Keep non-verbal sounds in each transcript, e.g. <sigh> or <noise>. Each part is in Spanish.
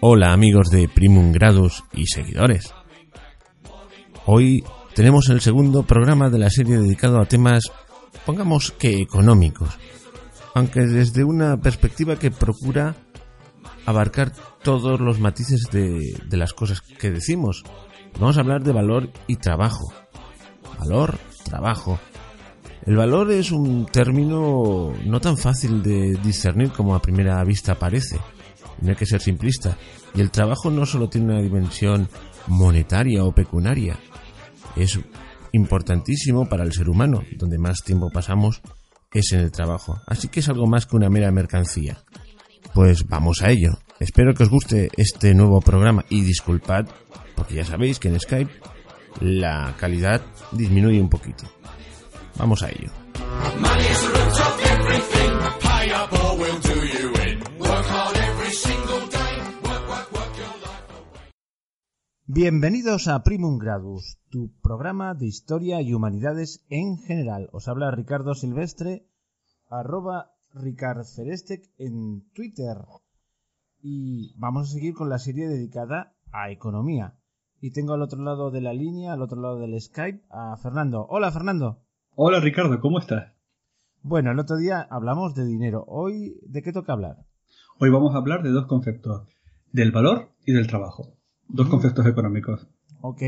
Hola amigos de Primum Gradus y seguidores. Hoy tenemos el segundo programa de la serie dedicado a temas, pongamos que económicos, aunque desde una perspectiva que procura abarcar todos los matices de, de las cosas que decimos. Vamos a hablar de valor y trabajo. Valor, trabajo. El valor es un término no tan fácil de discernir como a primera vista parece. Tiene que ser simplista. Y el trabajo no solo tiene una dimensión monetaria o pecuniaria. Es importantísimo para el ser humano. Donde más tiempo pasamos es en el trabajo. Así que es algo más que una mera mercancía. Pues vamos a ello. Espero que os guste este nuevo programa y disculpad, porque ya sabéis que en Skype la calidad disminuye un poquito. Vamos a ello. Bienvenidos a Primum Gradus, tu programa de historia y humanidades en general. Os habla Ricardo Silvestre, arroba Ricard Ferestec en Twitter. Y vamos a seguir con la serie dedicada a economía. Y tengo al otro lado de la línea, al otro lado del Skype, a Fernando. Hola, Fernando. Hola, Ricardo, ¿cómo estás? Bueno, el otro día hablamos de dinero. Hoy, ¿de qué toca hablar? Hoy vamos a hablar de dos conceptos, del valor y del trabajo. Dos conceptos económicos. Ok.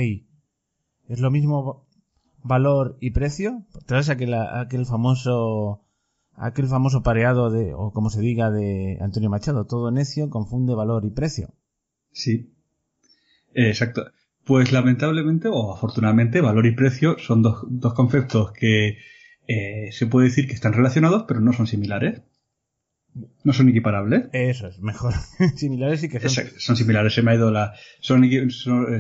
¿Es lo mismo valor y precio? Traes aquel, aquel famoso aquel famoso pareado de, o como se diga, de Antonio Machado, todo necio confunde valor y precio. Sí. Exacto. Pues lamentablemente o afortunadamente, valor y precio son dos, dos conceptos que eh, se puede decir que están relacionados, pero no son similares. No son equiparables. Eso es, mejor. <laughs> similares y que son. son similares, se me ha ido la. Son,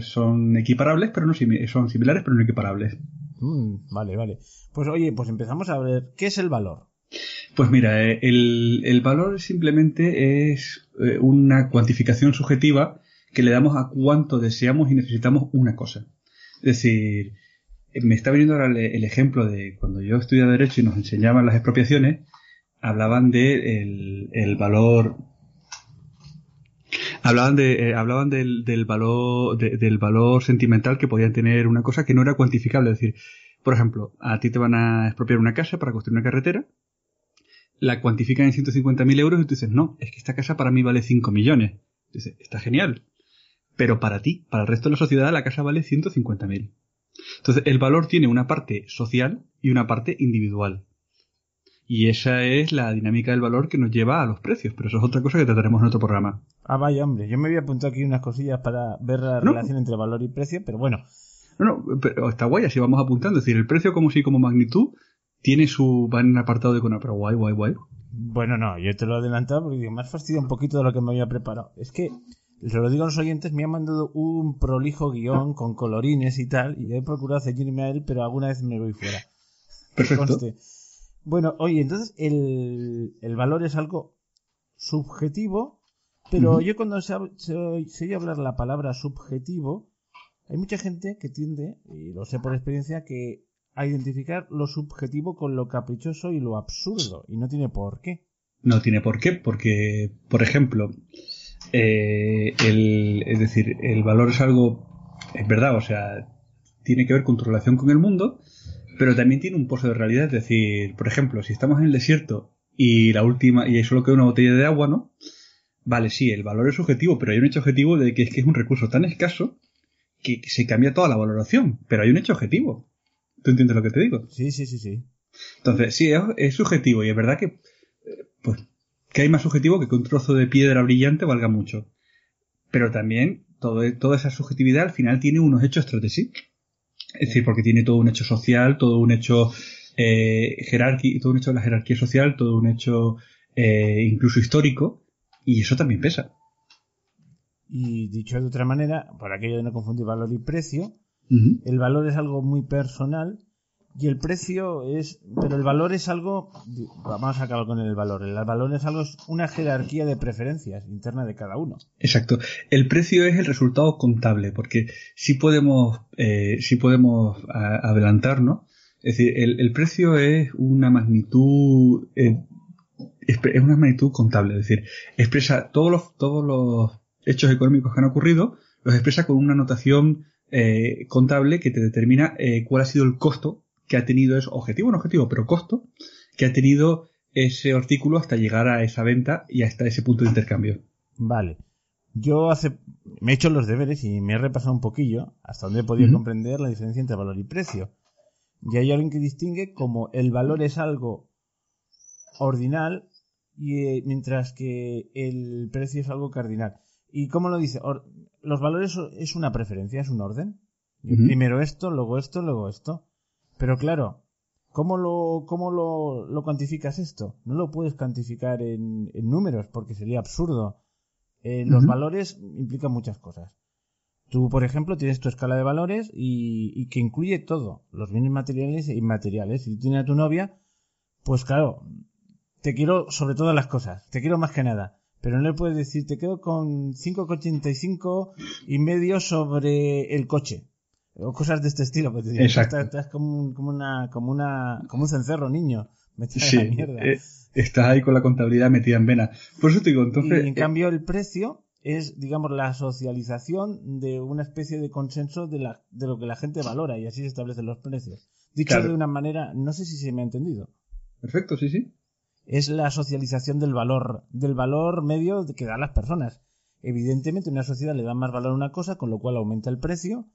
son, equiparables, pero no son similares, pero no equiparables. Mm, vale, vale. Pues oye, pues empezamos a ver, ¿qué es el valor? Pues mira, eh, el, el valor simplemente es eh, una cuantificación subjetiva que le damos a cuánto deseamos y necesitamos una cosa. Es decir, eh, me está viniendo ahora el, ejemplo de cuando yo estudiaba Derecho y nos enseñaban las expropiaciones, hablaban de el, valor hablaban de hablaban del, del valor del valor sentimental que podían tener una cosa que no era cuantificable es decir por ejemplo a ti te van a expropiar una casa para construir una carretera la cuantifican en 150.000 euros y tú dices, no, es que esta casa para mí vale 5 millones. Dices, está genial. Pero para ti, para el resto de la sociedad, la casa vale 150.000. Entonces, el valor tiene una parte social y una parte individual. Y esa es la dinámica del valor que nos lleva a los precios, pero eso es otra cosa que trataremos en otro programa. Ah, vaya, hombre, yo me había apuntado aquí unas cosillas para ver la relación entre valor y precio, pero bueno. No, no, pero está guay, así vamos apuntando. Es decir, el precio como sí, como magnitud, tiene su. va en un apartado de pero guay, guay, guay. Bueno, no, yo te lo he adelantado porque me has fastidiado un poquito de lo que me había preparado. Es que, se lo digo a los oyentes, me han mandado un prolijo guion con colorines y tal, y he procurado ceñirme a él, pero alguna vez me voy fuera. Perfecto. Bueno, oye, entonces el, el valor es algo subjetivo, pero yo cuando se, se, se oye hablar la palabra subjetivo, hay mucha gente que tiende, y lo sé por experiencia, que a identificar lo subjetivo con lo caprichoso y lo absurdo, y no tiene por qué. No tiene por qué, porque, por ejemplo, eh, el, es decir, el valor es algo, es verdad, o sea, tiene que ver con tu relación con el mundo, pero también tiene un pozo de realidad, es decir, por ejemplo, si estamos en el desierto y la última, y solo queda una botella de agua, ¿no? Vale, sí, el valor es subjetivo, pero hay un hecho objetivo de que es que es un recurso tan escaso que se cambia toda la valoración, pero hay un hecho objetivo. ¿Tú entiendes lo que te digo? Sí, sí, sí, sí. Entonces, sí, es, subjetivo y es verdad que, eh, pues, que hay más subjetivo que que un trozo de piedra brillante valga mucho. Pero también todo, toda esa subjetividad al final tiene unos hechos tras de sí. Es decir, porque tiene todo un hecho social, todo un hecho eh, jerárquico, todo un hecho de la jerarquía social, todo un hecho eh, incluso histórico, y eso también pesa. Y dicho de otra manera, por aquello de no confundir valor y precio, el valor es algo muy personal Y el precio es, pero el valor es algo, vamos a acabar con el valor. El valor es algo, es una jerarquía de preferencias interna de cada uno. Exacto. El precio es el resultado contable, porque si podemos, eh, si podemos adelantarnos. Es decir, el, precio es una magnitud, eh, es una magnitud contable, es decir, expresa todos los, todos los hechos económicos que han ocurrido, los expresa con una notación eh, contable que te determina eh, cuál ha sido el costo que ha tenido, es objetivo, no objetivo, pero costo, que ha tenido ese artículo hasta llegar a esa venta y hasta ese punto de intercambio. Vale. Yo hace, me he hecho los deberes y me he repasado un poquillo hasta donde he podido comprender la diferencia entre valor y precio. Y hay alguien que distingue como el valor es algo ordinal y eh, mientras que el precio es algo cardinal. ¿Y cómo lo dice? los valores es una preferencia, es un orden. Primero esto, luego esto, luego esto. Pero claro, ¿cómo lo, cómo lo, lo cuantificas esto? No lo puedes cuantificar en, números porque sería absurdo. Eh, los valores implican muchas cosas. Tú, por ejemplo, tienes tu escala de valores y, que incluye todo, los bienes materiales e inmateriales. Si tú tienes a tu novia, pues claro, te quiero sobre todas las cosas, te quiero más que nada. Pero no le puedes decir, te quedo con 5,85 y medio sobre el coche o cosas de este estilo. Pues, Exacto. Estás, como, como, una, como, una, como un cencerro, niño. Sí, eh, estás ahí con la contabilidad metida en vena. Por eso te digo, entonces. Y en cambio, el precio es, digamos, la socialización de una especie de consenso de, la, de lo que la gente valora y así se establecen los precios. Dicho de una manera, no sé si se me ha entendido. Perfecto, sí, sí. Es la socialización del valor, del valor medio que dan las personas. Evidentemente, en una sociedad le dan más valor a una cosa, con lo cual aumenta el precio,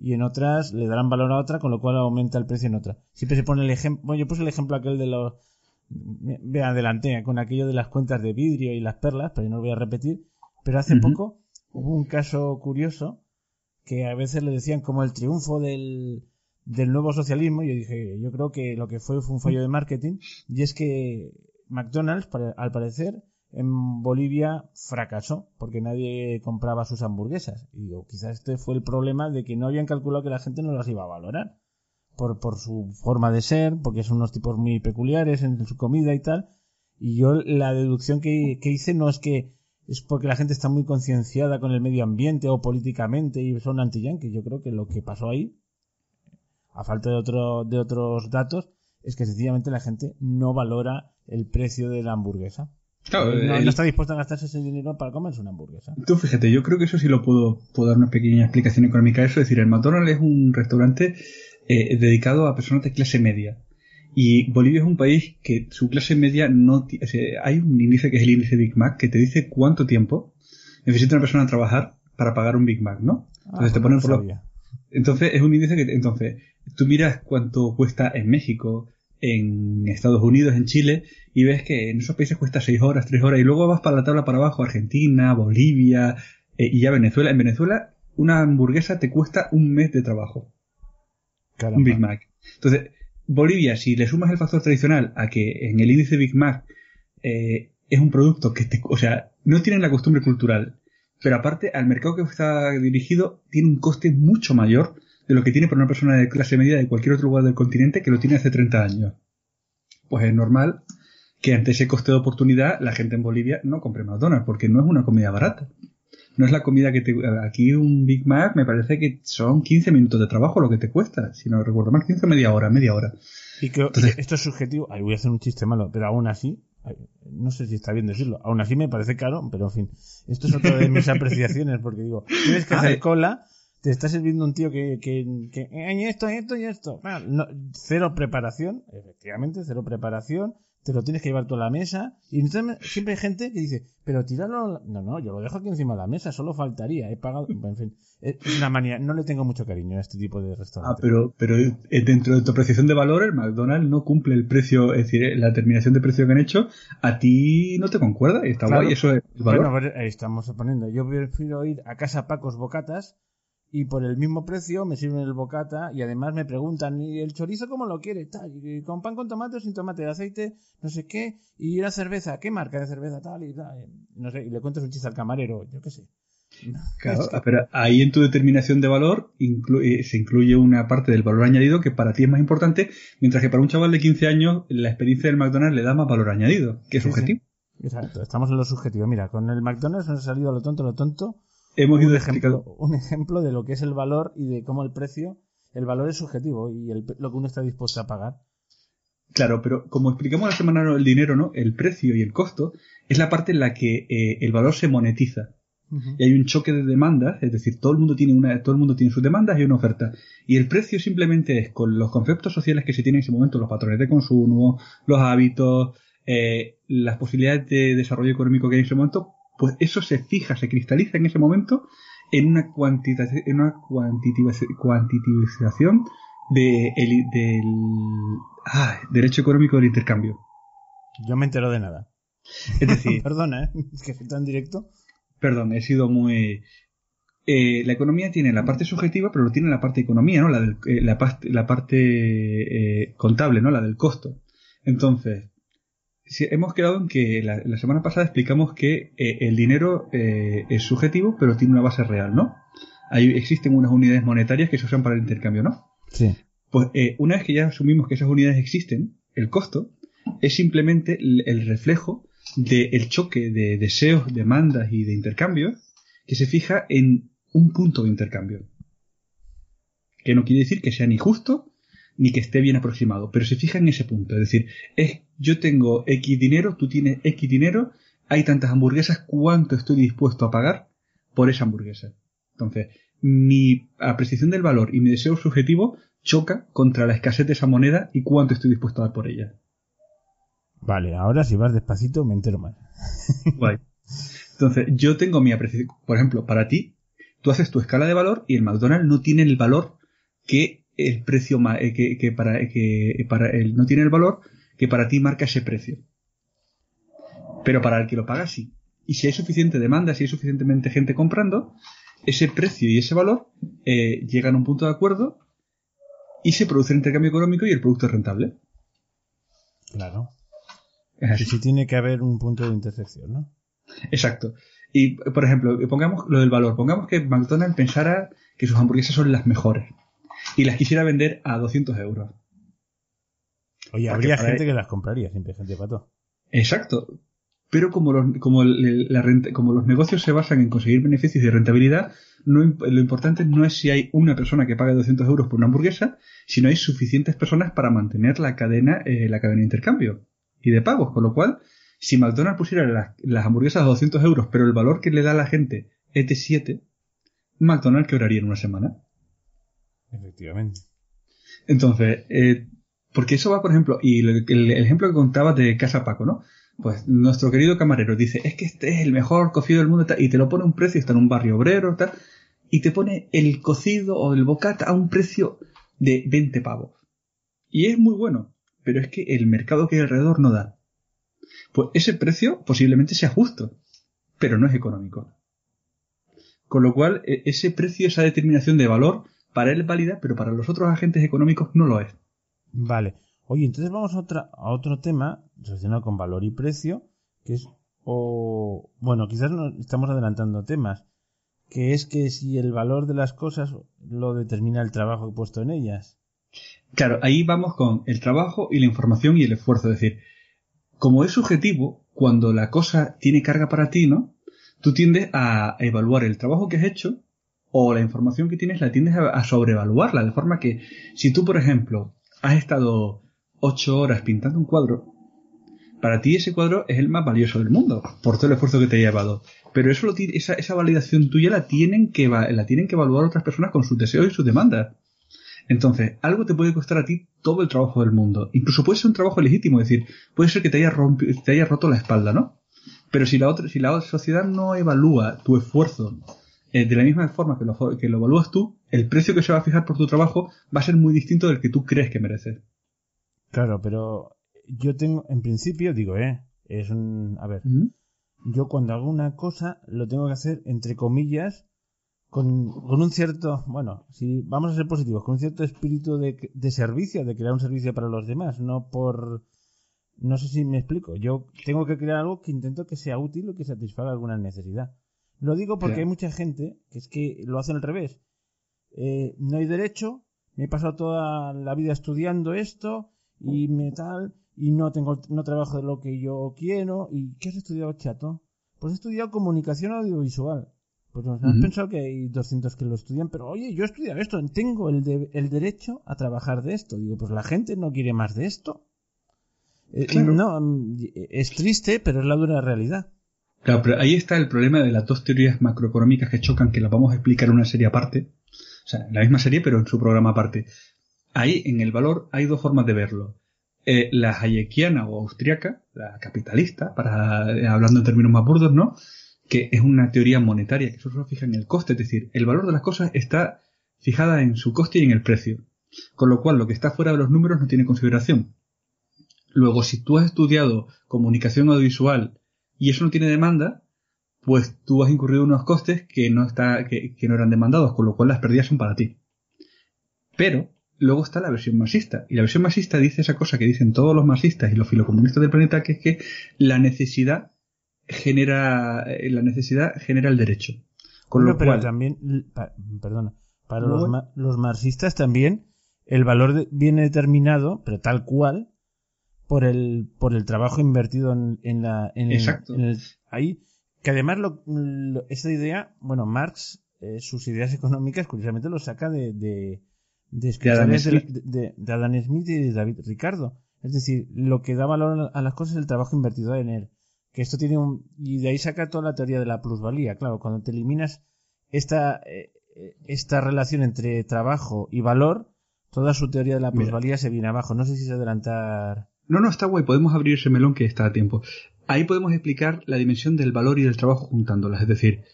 y en otras le darán valor a otra, con lo cual aumenta el precio en otra. Siempre se pone el ejemplo, bueno, yo puse el ejemplo aquel de los, ve adelante, con aquello de las cuentas de vidrio y las perlas, pero yo no lo voy a repetir, pero hace poco hubo un caso curioso que a veces le decían como el triunfo del, del nuevo socialismo, y yo dije, yo creo que lo que fue fue un fallo de marketing, y es que McDonald's, al parecer, en Bolivia fracasó porque nadie compraba sus hamburguesas. Y digo, quizás este fue el problema de que no habían calculado que la gente no las iba a valorar. Por, por su forma de ser, porque son unos tipos muy peculiares en su comida y tal. Y yo la deducción que, hice no es que es porque la gente está muy concienciada con el medio ambiente o políticamente y son anti Yo creo que lo que pasó ahí, a falta de, otro, de otros datos, es que sencillamente la gente no valora el precio de la hamburguesa. Claro, no, está dispuesto a gastarse ese dinero para comerse una hamburguesa. Tú fíjate, yo creo que eso sí lo puedo, puedo dar una pequeña explicación económica a eso. Es decir, el McDonald's es un restaurante eh, dedicado a personas de clase media. Y Bolivia es un país que su clase media no tiene. hay un índice que es el índice Big Mac que te dice cuánto tiempo necesita una persona trabajar para pagar un Big Mac, ¿no? Ah, entonces te ponen por Entonces es un índice que entonces tú miras cuánto cuesta en México, en Estados Unidos, en Chile, y ves que en esos países cuesta 6 horas, 3 horas, y luego vas para la tabla para abajo, Argentina, Bolivia, eh, y ya Venezuela. En Venezuela, una hamburguesa te cuesta un mes de trabajo. Un Big Mac. Entonces, Bolivia, si le sumas el factor tradicional a que en el índice Big Mac eh, es un producto que te, o sea, no tienen la costumbre cultural, pero aparte al mercado que está dirigido tiene un coste mucho mayor de lo que tiene para una persona de clase media de cualquier otro lugar del continente que lo tiene hace 30 años. Pues es normal que ante ese coste de oportunidad la gente en Bolivia no compre McDonald's porque no es una comida barata. No es la comida que te... Aquí un Big Mac me parece que son 15 minutos de trabajo lo que te cuesta. Si no recuerdo mal, 15 media hora, media hora. Y que esto es subjetivo. Ay, voy a hacer un chiste malo, pero aún así, no sé si está bien decirlo, aún así me parece caro, pero en fin. Esto es otra de mis <laughs> apreciaciones porque digo, tienes que hacer cola te está sirviendo un tío que, que, que esto, esto y esto. cero preparación, efectivamente, cero preparación. Te lo tienes que llevar tú a la mesa. Y siempre hay gente que dice, pero tíralo. No, no, yo lo dejo aquí encima de la mesa, solo faltaría. He pagado. En fin, es una manía. No le tengo mucho cariño a este tipo de restaurantes. Ah, pero, pero eh, dentro de tu apreciación de valor, el McDonald's no cumple el precio, es decir, la terminación de precio que han hecho, a ti no te concuerda y está guay, eso es valor. Bueno, ahí estamos poniendo. Yo prefiero ir a casa Pacos Bocatas y por el mismo precio me sirven el bocata y además me preguntan, ¿y el chorizo cómo lo quieres? Tal, y con pan con tomate o sin tomate, de aceite, no sé qué, y la cerveza, ¿qué marca de cerveza? Tal y tal. No sé, y le cuentas un chiste al camarero, yo qué sé. <laughs> Claro, pero ahí en tu determinación de valor eh, se incluye una parte del valor añadido que para ti es más importante, mientras que para un chaval de 15 años la experiencia del McDonald's le da más valor añadido, que es subjetivo. Exacto, estamos en lo subjetivo. Mira, con el McDonald's nos ha salido lo tonto, lo tonto. Hemos ido un ejemplo, un ejemplo de lo que es el valor y de cómo el precio, el valor es subjetivo y lo que uno está dispuesto a pagar. Claro, pero como explicamos la semana el dinero, ¿no? El precio y el costo es la parte en la que eh, el valor se monetiza. Y hay un choque de demandas, es decir, todo el mundo tiene una, todo el mundo tiene sus demandas y una oferta. Y el precio simplemente es con los conceptos sociales que se tienen en ese momento, los patrones de consumo, los hábitos, eh, las posibilidades de desarrollo económico que hay en ese momento, pues eso se fija, se cristaliza en ese momento en una en una cuantitivización de del ah, derecho económico del intercambio. Yo me entero de nada. Es decir, <laughs> perdona, ¿eh? es que tan directo. Perdón, he sido muy eh, la economía tiene la parte subjetiva, pero lo tiene la parte economía, ¿no? La, del, eh, la, la, parte eh, contable, ¿no? La del costo. Entonces, si hemos quedado en que la, la semana pasada explicamos que el dinero es subjetivo, pero tiene una base real, ¿no? Ahí existen unas unidades monetarias que se usan para el intercambio, ¿no? Sí. Pues una vez que ya asumimos que esas unidades existen, el costo es simplemente el reflejo del choque de deseos, demandas y de intercambios que se fija en un punto de intercambio. Que no quiere decir que sea ni justo ni que esté bien aproximado, pero se fija en ese punto. Es decir, es yo tengo X dinero, tú tienes X dinero, hay tantas hamburguesas, ¿cuánto estoy dispuesto a pagar por esa hamburguesa? Entonces, mi apreciación del valor y mi deseo subjetivo choca contra la escasez de esa moneda y cuánto estoy dispuesto a dar por ella. Vale, ahora si vas despacito me entero mal. <laughs> Guay. Entonces, yo tengo mi apreciación. Por ejemplo, para ti, tú haces tu escala de valor y el McDonald's no tiene el valor que el precio eh, que, que para que para él no tiene el valor que para ti marca ese precio. Pero para el que lo paga sí. Y si hay suficiente demanda, si hay suficientemente gente comprando, ese precio y ese valor eh, llegan a un punto de acuerdo y se produce el intercambio económico y el producto es rentable. Claro. Y sí tiene que haber un punto de intersección, ¿no? Exacto. Y, por ejemplo, pongamos lo del valor. Pongamos que McDonald's pensara que sus hamburguesas son las mejores y las quisiera vender a 200 euros. Oye, habría gente que las compraría, siempre gente pato. Exacto. Pero como los, como, la como los negocios se basan en conseguir beneficios y rentabilidad, no, lo importante no es si hay una persona que paga 200 euros por una hamburguesa, sino hay suficientes personas para mantener la cadena, eh, la cadena de intercambio y de pagos. Con lo cual, si McDonald's pusiera las, hamburguesas a 200 euros, pero el valor que le da a la gente es de 7, McDonald's quebraría en una semana. Efectivamente. Entonces, eh, porque eso va, por ejemplo, y el, ejemplo que contabas de Casa Paco, ¿no? Pues nuestro querido camarero dice, es que este es el mejor cocido del mundo y te lo pone a un precio, está en un barrio obrero, tal, y te pone el cocido o el bocata a un precio de 20 pavos. Y es muy bueno pero es que el mercado que hay alrededor no da. Pues ese precio posiblemente sea justo, pero no es económico. Con lo cual, e, ese precio, esa determinación de valor, para él es válida, pero para los otros agentes económicos no lo es. Vale. Oye, entonces vamos a, otra, a otro tema relacionado con valor y precio, que es, o, bueno, quizás no estamos adelantando temas, que es que si el valor de las cosas lo determina el trabajo puesto en ellas. Claro, ahí vamos con el trabajo y la información y el esfuerzo. Es decir, como es subjetivo, cuando la cosa tiene carga para ti, ¿no? Tú tiendes a evaluar el trabajo que has hecho o la información que tienes la tiendes a, sobrevaluarla. De forma que si tú, por ejemplo, has estado ocho horas pintando un cuadro, para ti ese cuadro es el más valioso del mundo, por todo el esfuerzo que te ha llevado. Pero eso esa, esa validación tuya la tienen, que, la tienen que evaluar otras personas con sus deseos y sus demandas. Entonces, algo te puede costar a ti todo el trabajo del mundo. Incluso puede ser un trabajo legítimo, es decir, puede ser que te haya, te haya roto la espalda, ¿no? Pero si la otra, si la sociedad no evalúa tu esfuerzo eh, de la misma forma que lo, que lo evalúas tú, el precio que se va a fijar por tu trabajo va a ser muy distinto del que tú crees que mereces. Claro, pero yo tengo, en principio, digo, eh, es un, a ver, yo cuando hago una cosa lo tengo que hacer entre comillas con, con, un cierto, bueno, si vamos a ser positivos, con un cierto espíritu de, de, servicio, de crear un servicio para los demás, no por, no sé si me explico, yo tengo que crear algo que intento que sea útil o que satisfaga alguna necesidad. Lo digo porque Claro. hay mucha gente que es que lo hace al revés. Eh, no hay derecho, me he pasado toda la vida estudiando esto y me tal, y no tengo, no trabajo de lo que yo quiero. ¿Y qué has estudiado, chato? Pues he estudiado comunicación audiovisual. Pues nos has Ujú. pensado que hay 200 que lo estudian, pero oye, yo he estudiado esto, tengo el, de- el derecho a trabajar de esto. Digo, pues la gente no quiere más de esto. Eh, Claro. No, es triste, pero es la dura realidad. Claro, pero ahí está el problema de las dos teorías macroeconómicas que chocan, que las vamos a explicar en una serie aparte. O sea, la misma serie, pero en su programa aparte. Ahí, en el valor, hay dos formas de verlo. Eh, la hayekiana o austriaca, la capitalista, para eh, hablando en términos más burdos, ¿no? Que es una teoría monetaria que solo fija en el coste, es decir, el valor de las cosas está fijada en su coste y en el precio. Con lo cual, lo que está fuera de los números no tiene consideración. Luego, si tú has estudiado comunicación audiovisual y eso no tiene demanda, pues tú has incurrido unos costes que no, está, que, que no eran demandados, con lo cual las pérdidas son para ti. Pero luego está la versión marxista. Y la versión marxista dice esa cosa que dicen todos los marxistas y los filocomunistas del planeta, que es que la necesidad genera, eh, la necesidad genera el derecho. Con Bueno, lo pero cual, también, pa- perdona, para los, ma- los marxistas también el valor de- viene determinado, pero tal cual, por el, por el trabajo invertido en, en la, en el- Exacto. en el- ahí, que además lo, lo- esa idea, bueno, Marx, eh, sus ideas económicas, curiosamente lo saca de, de, de escritores de, Adam la- de- de Adam Smith y de David Ricardo. Es decir, lo que da valor a las cosas es el trabajo invertido en él. Que esto tiene un. Y de ahí saca toda la teoría de la plusvalía. Claro, cuando te eliminas esta, eh, esta relación entre trabajo y valor, toda su teoría de la Mira. plusvalía se viene abajo. No sé si se adelantar. No, no, está guay, podemos abrir ese melón que está a tiempo. Ahí podemos explicar la dimensión del valor y del trabajo juntándolas. Es decir,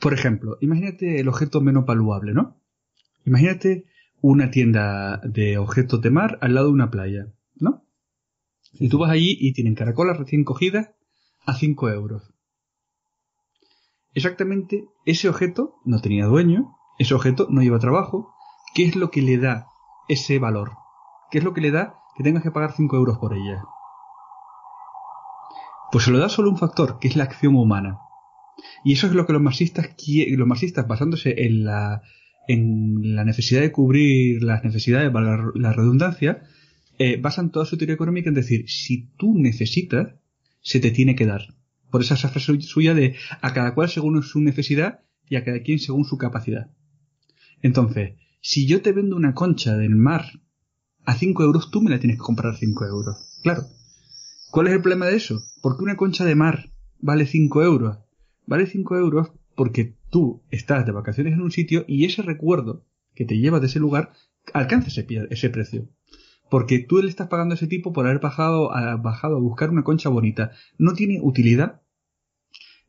por ejemplo, imagínate el objeto menos valuable, ¿no? Imagínate una tienda de objetos de mar al lado de una playa, ¿no? Y tú vas allí y tienen caracolas recién cogidas a 5 euros. Exactamente, ese objeto no tenía dueño, ese objeto no lleva trabajo. ¿Qué es lo que le da ese valor? ¿Qué es lo que le da que tengas que pagar 5 euros por ella? Pues se lo da solo un factor, que es la acción humana. Y eso es lo que los marxistas los marxistas basándose en la, en la necesidad de cubrir las necesidades, la- la redundancia, eh, basan toda su teoría económica en decir, si tú necesitas, se te tiene que dar. Por esa esa frase suya de a cada cual según su necesidad y a cada quien según su capacidad. Entonces, si yo te vendo una concha del mar a 5 euros, tú me la tienes que comprar a 5 euros. Claro. ¿Cuál es el problema de eso? ¿Por qué una concha de mar vale 5 euros? Vale 5 euros porque tú estás de vacaciones en un sitio y ese recuerdo que te llevas de ese lugar alcanza ese, precio. Porque tú le estás pagando a ese tipo por haber bajado a, buscar una concha bonita. No tiene utilidad,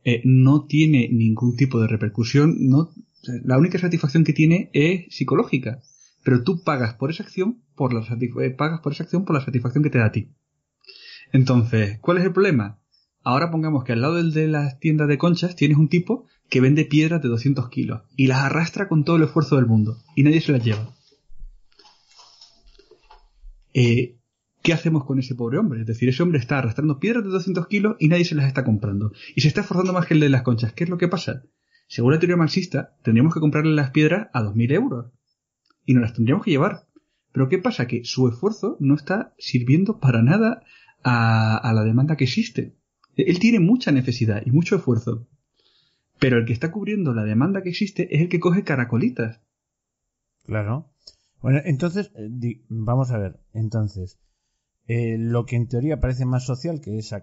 eh, no tiene ningún tipo de repercusión, la única satisfacción que tiene es psicológica. Pero tú pagas por esa acción, por la eh, pagas por esa acción por la satisfacción que te da a ti. Entonces, ¿cuál es el problema? Ahora pongamos que al lado del de las tiendas de conchas tienes un tipo que vende piedras de 200 kilos y las arrastra con todo el esfuerzo del mundo y nadie se las lleva. Eh, ¿Qué hacemos con ese pobre hombre? Es decir, ese hombre está arrastrando piedras de 200 kilos y nadie se las está comprando. Y se está esforzando más que el de las conchas. ¿Qué es lo que pasa? Según la teoría marxista, tendríamos que comprarle las piedras a 2.000 euros. Y nos las tendríamos que llevar. Pero ¿qué pasa? Que su esfuerzo no está sirviendo para nada a, la demanda que existe. Él tiene mucha necesidad y mucho esfuerzo. Pero el que está cubriendo la demanda que existe es el que coge caracolitas. Claro. Bueno, entonces, eh, vamos a ver. Entonces, eh, lo que en teoría parece más social, que es,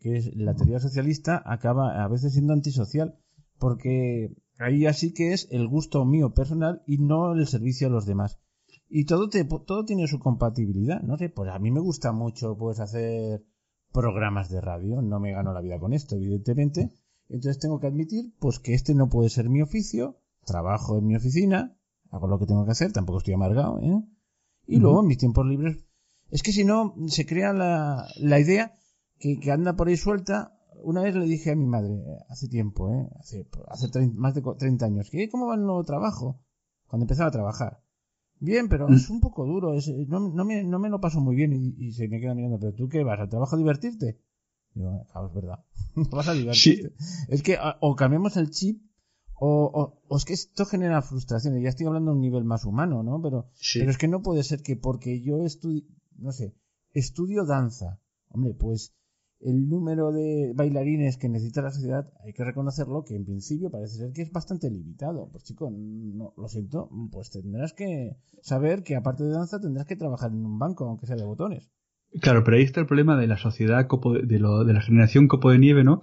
que es la teoría socialista, acaba a veces siendo antisocial, porque ahí así que es el gusto mío personal y no el servicio a los demás. Y todo, te, todo tiene su compatibilidad. No sé, pues a mí me gusta mucho pues hacer programas de radio. No me gano la vida con esto, evidentemente. Entonces tengo que admitir pues que este no puede ser mi oficio. Trabajo en mi oficina, hago lo que tengo que hacer, tampoco estoy amargado, ¿eh? Y luego en mis tiempos libres. Es que si no, se crea la, la idea que, que anda por ahí suelta. Una vez le dije a mi madre, eh, hace tiempo, ¿eh? hace, hace más de co- 30 años, que ¿cómo va el nuevo trabajo? Cuando empezaba a trabajar. Bien, pero Mm. es un poco duro, es- no, no, me, no me lo paso muy bien y, y se me queda mirando, pero tú qué vas, al trabajo a divertirte. Digo, claro, es verdad. <laughs> No vas a. Sí. Es que a- o cambiamos el chip o, o, o es que esto genera frustración. Y ya estoy hablando a un nivel más humano, ¿no? Pero, Sí. pero es que no puede ser que porque yo estudio, no sé, estudio danza. Hombre, pues el número de bailarines que necesita la sociedad, hay que reconocerlo que en principio parece ser que es bastante limitado. Pues chico, no, lo siento, pues tendrás que saber que aparte de danza tendrás que trabajar en un banco, aunque sea de botones. Claro, pero ahí está el problema de la sociedad, de lo- de la generación copo de nieve, ¿no?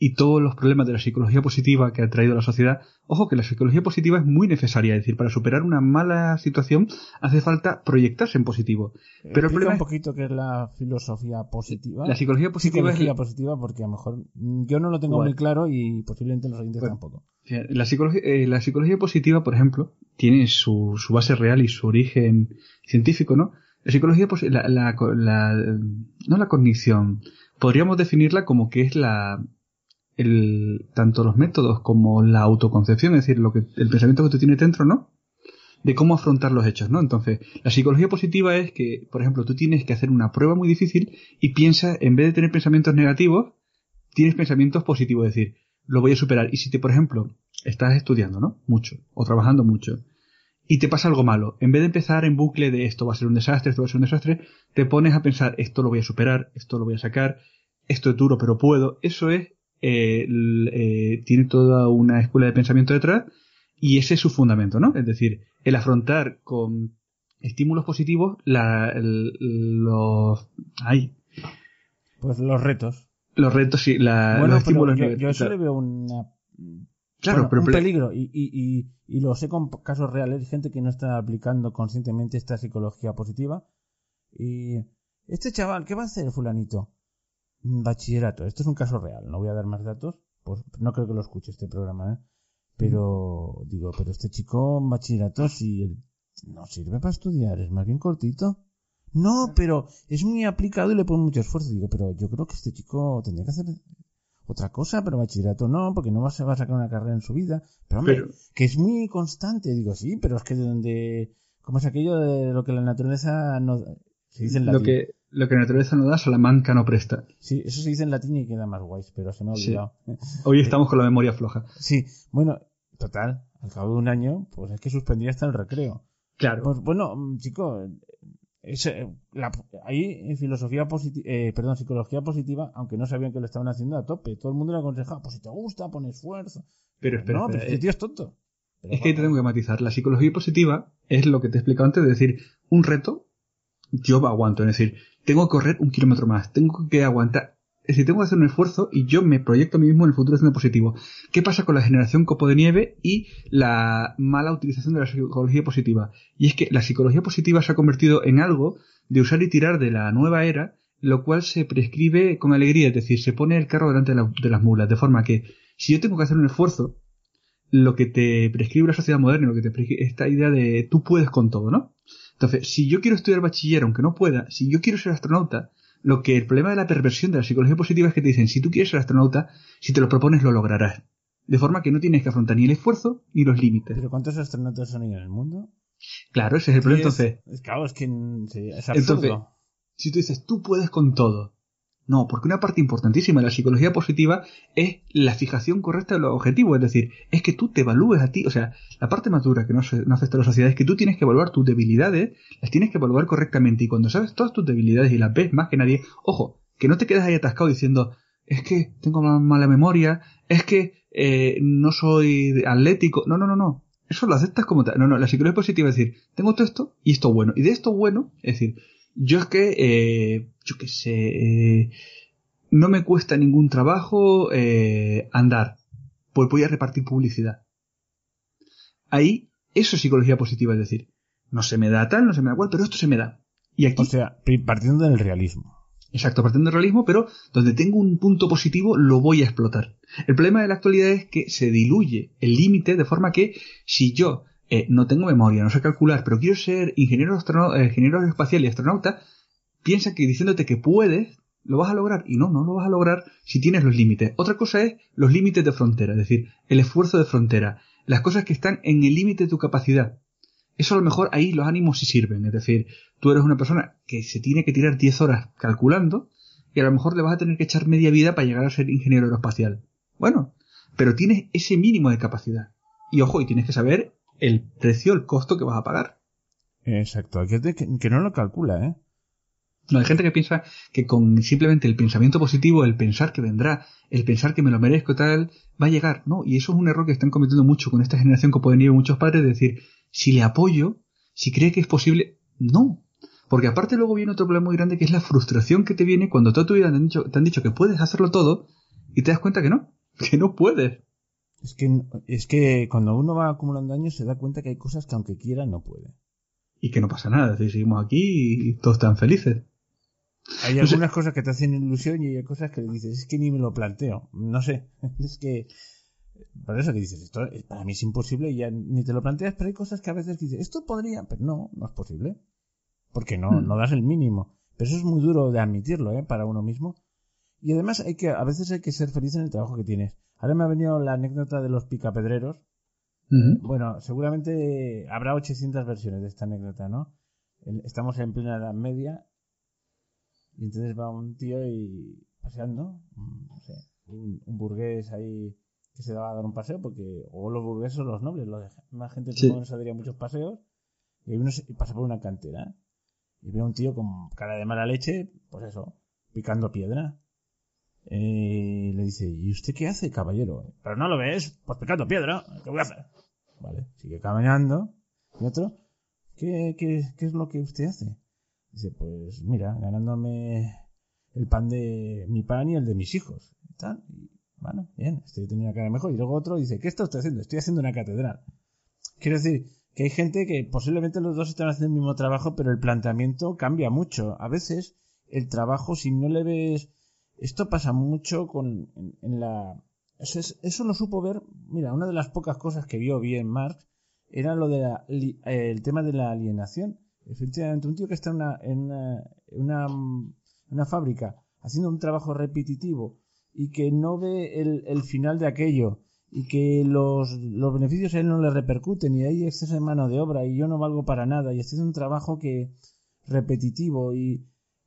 Y todos los problemas de la psicología positiva que ha traído la sociedad. Ojo que la psicología positiva es muy necesaria, es decir, para superar una mala situación hace falta proyectarse en positivo. Pero el problema un es- poquito qué es la filosofía positiva. La psicología positiva psicología es positiva porque a lo mejor mm, yo no lo tengo muy claro y posiblemente los oyentes Bueno. tampoco. la psicología, eh, la psicología positiva, por ejemplo, tiene su, su base real y su origen científico, ¿no? La psicología, posi- la, la, la- no la cognición, podríamos definirla como que es la, el, tanto los métodos como la autoconcepción, es decir, lo que, el pensamiento que tú tienes dentro, ¿no? De cómo afrontar los hechos, ¿no? Entonces, la psicología positiva es que, por ejemplo, tú tienes que hacer una prueba muy difícil y piensas, en vez de tener pensamientos negativos, tienes pensamientos positivos, es decir, lo voy a superar. Y si te, por ejemplo, estás estudiando, ¿no? Mucho, o trabajando mucho, y te pasa algo malo, en vez de empezar en bucle de esto va a ser un desastre, esto va a ser un desastre, te pones a pensar, esto lo voy a superar, esto lo voy a sacar, esto es duro pero puedo, eso es, eh, eh, tiene toda una escuela de pensamiento detrás y ese es su fundamento, ¿no? Es decir, el afrontar con estímulos positivos la, el- los, ay, Pues los retos. los retos y la, bueno, los estímulos yo, yo eso claro. le veo una... Claro, bueno, pero un peligro y, y, y, y lo sé con casos reales, gente que no está aplicando conscientemente esta psicología positiva. Y este chaval, ¿qué va a hacer fulanito? Bachillerato, esto es un caso real, no voy a dar más datos, pues no creo que lo escuche este programa, ¿eh? Pero digo, pero este chico en bachillerato si él no sirve para estudiar, es más bien cortito. No, pero es muy aplicado y le pone mucho esfuerzo. Digo, pero yo creo que este chico tendría que hacer otra cosa, pero bachillerato no, porque no va- se va a sacar una carrera en su vida. Pero hombre, Pero- que es muy constante. Digo, sí, pero es que de donde... ¿Cómo es aquello de lo que la naturaleza no... Se dice en lo latín. que, lo que naturaleza no da, Salamanca no presta. Sí, eso se dice en latín y queda más guays, pero se me ha Sí. olvidado. Hoy <laughs> estamos con la memoria floja. Sí, bueno, total, al cabo de un año, pues es que suspendía hasta el recreo. Claro. Pues bueno, chico, es, eh, ahí en filosofía positiva, perdón, psicología positiva, aunque no sabían que lo estaban haciendo a tope, todo el mundo le aconsejaba, pues si te gusta, pon esfuerzo. pero espera, no, espera, pero este eh, tío es tonto. Pero Es que ahí te tengo que matizar. La psicología positiva es lo que te he explicado antes, de decir, un reto, yo aguanto. Es decir, tengo que correr un kilómetro más, tengo que aguantar. Es decir, tengo que hacer un esfuerzo y yo me proyecto a mí mismo en el futuro siendo positivo. ¿Qué pasa con la generación copo de nieve y la mala utilización de la psicología positiva? Y es que la psicología positiva se ha convertido en algo de usar y tirar de la nueva era, lo cual se prescribe con alegría, es decir, se pone el carro delante de, la- de las mulas, de forma que si yo tengo que hacer un esfuerzo, lo que te prescribe la sociedad moderna, lo que te prescribe esta idea de tú puedes con todo, ¿no? Entonces, si yo quiero estudiar bachiller aunque no pueda, si yo quiero ser astronauta, lo que el problema de la perversión de la psicología positiva es que te dicen, si tú quieres ser astronauta, si te lo propones lo lograrás. De forma que no tienes que afrontar ni el esfuerzo ni los límites. ¿Pero cuántos astronautas son en el mundo? Claro, ese es el problema. Sí, Entonces, es, claro, es que es absurdo. Entonces, si tú dices, tú puedes con todo. No, porque una parte importantísima de la psicología positiva es la fijación correcta de los objetivos. Es decir, es que tú te evalúes a ti. O sea, la parte más que no, no afecta a la sociedad es que tú tienes que evaluar tus debilidades, las tienes que evaluar correctamente. Y cuando sabes todas tus debilidades y las ves más que nadie, ojo, que no te quedas ahí atascado diciendo, es que tengo ma- mala memoria, es que eh, no soy atlético. No, no, no, no. Eso lo aceptas como tal. No, no, la psicología positiva es decir, tengo todo esto y esto bueno. Y de esto bueno, es decir, yo es que, eh, yo qué sé, eh, no me cuesta ningún trabajo eh, andar. Pues voy a repartir publicidad. Ahí, eso es psicología positiva, es decir, no se me da tal, no se me da cual, pero esto se me da. Y aquí, O sea, partiendo del realismo. exacto, partiendo del realismo, pero donde tengo un punto positivo, lo voy a explotar. El problema de la actualidad es que se diluye el límite de forma que si yo eh, no tengo memoria, no sé calcular, pero quiero ser ingeniero, eh, ingeniero espacial y astronauta, piensa que diciéndote que puedes, lo vas a lograr. Y no, no lo vas a lograr si tienes los límites. Otra cosa es los límites de frontera, es decir, el esfuerzo de frontera, las cosas que están en el límite de tu capacidad. Eso a lo mejor ahí los ánimos sí sirven, es decir, tú eres una persona que se tiene que tirar 10 horas calculando, y a lo mejor le vas a tener que echar media vida para llegar a ser ingeniero aeroespacial. Bueno, pero tienes ese mínimo de capacidad. Y ojo, y tienes que saber el precio, el costo que vas a pagar. Exacto, que, que no lo calcula, ¿eh? No, hay gente que piensa que con simplemente el pensamiento positivo, el pensar que vendrá, el pensar que me lo merezco tal, va a llegar, ¿no? Y eso es un error que están cometiendo mucho con esta generación que pueden ir muchos padres, de decir, si le apoyo, si cree que es posible, no. Porque aparte luego viene otro problema muy grande que es la frustración que te viene cuando toda tu vida te han dicho, te han dicho que puedes hacerlo todo y te das cuenta que no, <laughs> que no puedes. Es que, es que cuando uno va acumulando años se da cuenta que hay cosas que aunque quiera no puede. Y que no pasa nada, es decir, seguimos aquí y todos están felices. Hay algunas cosas que te hacen ilusión y hay cosas que dices, es que ni me lo planteo. No sé, <laughs> es que... Por eso que dices, esto para mí es imposible y ya ni te lo planteas, pero hay cosas que a veces dices, esto podría, pero no, no es posible. Porque no, hmm. no das el mínimo. Pero eso es muy duro de admitirlo, ¿eh? Para uno mismo. Y además hay que, a veces hay que ser feliz en el trabajo que tienes. Ahora me ha venido la anécdota de los picapedreros. Bueno, seguramente habrá 800 versiones de esta anécdota, ¿no? Estamos en plena Edad Media y entonces va un tío y paseando, mm, no sé, un, burgués ahí que se daba a dar un paseo, porque o los burgueses o los nobles, los más gente que no se daría muchos paseos, y uno pasa por una cantera y ve a un tío con cara de mala leche, pues eso, picando piedra. Y le dice, ¿y usted qué hace, caballero? Pero no lo ves, pues picando piedra, ¿qué voy a hacer? Vale, sigue caminando. Y otro, ¿qué, qué, qué es lo que usted hace? Dice, pues mira, ganándome el pan de mi pan y el de mis hijos. Y tal. Y, bueno, bien, estoy teniendo una cara mejor. Y luego otro dice, ¿qué está usted haciendo? Estoy haciendo una catedral. Quiero decir que hay gente que posiblemente los dos están haciendo el mismo trabajo, pero el planteamiento cambia mucho. A veces el trabajo, si no le ves... Esto pasa mucho con en, la... Eso, eso lo supo ver, mira, una de las pocas cosas que vio bien Marx era lo de el tema de la alienación. Efectivamente, un tío que está en una, en una, fábrica haciendo un trabajo repetitivo y que no ve el, final de aquello y que los, los, beneficios a él no le repercuten y hay exceso de mano de obra y yo no valgo para nada y haciendo un trabajo que repetitivo y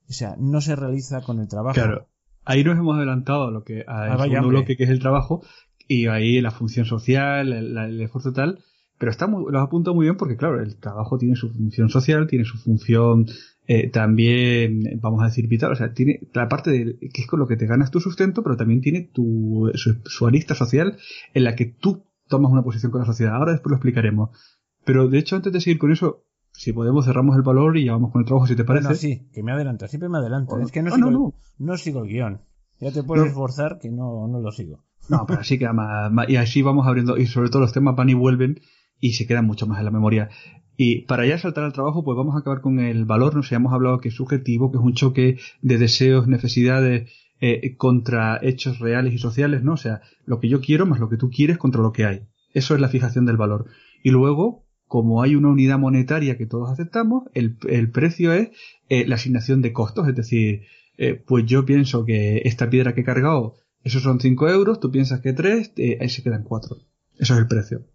o sea no se realiza con el trabajo. Claro ahí nos hemos adelantado a lo que a ah, segundo bloque que es el trabajo y ahí la función social el, el esfuerzo tal pero está muy, lo apunto muy bien porque, claro, el trabajo tiene su función social, tiene su función eh, también, vamos a decir, vital. O sea, tiene la parte de que es con lo que te ganas tu sustento, pero también tiene tu, su, arista social en la que tú tomas una posición con la sociedad. Ahora después lo explicaremos. Pero de hecho, antes de seguir con eso, si podemos cerramos el valor y ya vamos con el trabajo, si te parece. sí, que me adelanta, siempre me adelanto. es que no, sigo, no, sigo el guion. Ya te puedes esforzar que no, no lo sigo. No, pero así que más, y así vamos abriendo, y sobre todo los temas van y vuelven, y se quedan mucho más en la memoria. Y para ya saltar al trabajo, pues vamos a acabar con el valor. No sé, hemos hablado que es subjetivo, que es un choque de deseos, necesidades eh, contra hechos reales y sociales, ¿no? O sea, lo que yo quiero más lo que tú quieres contra lo que hay. Eso es la fijación del valor. Y luego, como hay una unidad monetaria que todos aceptamos, el, precio es eh, la asignación de costos. Es decir, eh, pues yo pienso que esta piedra que he cargado, esos son 5 euros, tú piensas que 3, ahí se quedan 4. Eso es el precio.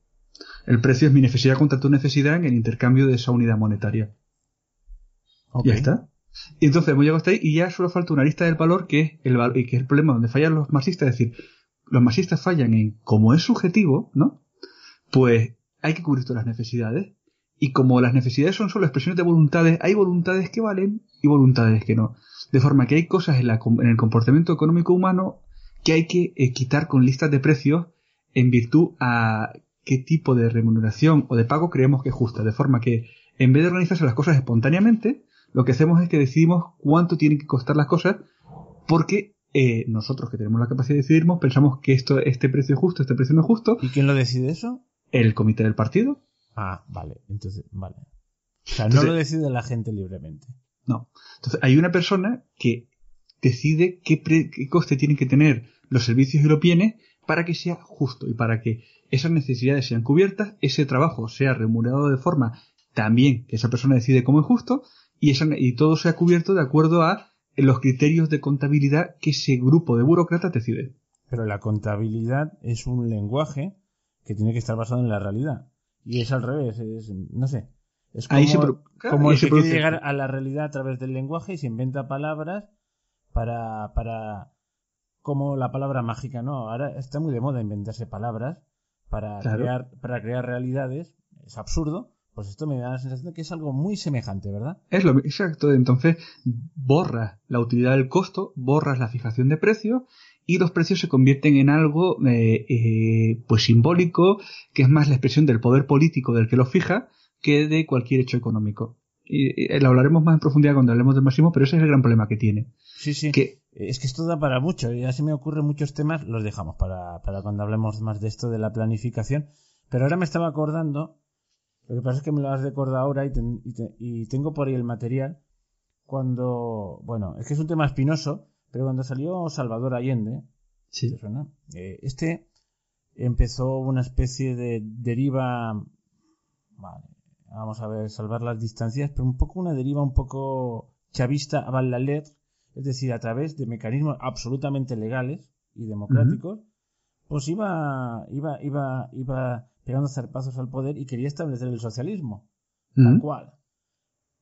El precio es mi necesidad contra tu necesidad en el intercambio de esa unidad monetaria. Ya está. Y entonces hemos llegado hasta ahí y ya solo falta una lista del valor que es el, y que es el problema donde fallan los marxistas. Es decir, los marxistas fallan en, como es subjetivo, ¿no? Pues hay que cubrir todas las necesidades. Y como las necesidades son solo expresiones de voluntades, hay voluntades que valen y voluntades que no. De forma que hay cosas en, el comportamiento económico humano que hay que eh, quitar con listas de precios en virtud a qué tipo de remuneración o de pago creemos que es justa, de forma que en vez de organizarse las cosas espontáneamente, lo que hacemos es que decidimos cuánto tienen que costar las cosas porque eh, nosotros que tenemos la capacidad de decidirnos pensamos que esto, este precio es justo, este precio no es justo. ¿Y quién lo decide eso? El comité del partido. Ah, vale, entonces, vale. O sea, no lo decide la gente libremente. No. Entonces, hay una persona que decide qué, qué coste tienen que tener los servicios y los bienes para que sea justo y para que esas necesidades sean cubiertas, ese trabajo sea remunerado de forma también que esa persona decide cómo es justo y, y todo sea cubierto de acuerdo a los criterios de contabilidad que ese grupo de burócratas decide. Pero la contabilidad es un lenguaje que tiene que estar basado en la realidad. Y es al revés, es, no sé. Es como, como el que quiere llegar a la realidad a través del lenguaje y se inventa palabras para, para, como la palabra mágica, ¿no? Ahora está muy de moda inventarse palabras para crear, para crear realidades. Es absurdo. Pues esto me da la sensación de que es algo muy semejante, ¿verdad? Es lo exacto. Entonces, borras la utilidad del costo, borras la fijación de precios y los precios se convierten en algo eh, eh, pues simbólico, que es más la expresión del poder político del que lo fija que de cualquier hecho económico. Y, lo hablaremos más en profundidad cuando hablemos del máximo, pero ese es el gran problema que tiene. Sí, sí. Que, es que esto da para mucho y así me ocurren muchos temas, los dejamos para, para cuando hablemos más de esto de la planificación. Pero ahora me estaba acordando, lo que pasa es que me lo has recordado ahora y, y, tengo por ahí el material. Cuando, bueno, es que es un tema espinoso, pero cuando salió Salvador Allende, sí. Eh, este empezó una especie de deriva, vale, vamos a ver, salvar las distancias, pero un poco una deriva un poco chavista a letra es decir, a través de mecanismos absolutamente legales y democráticos, pues iba, iba, iba, iba pegando zarpazos al poder y quería establecer el socialismo, tal cual.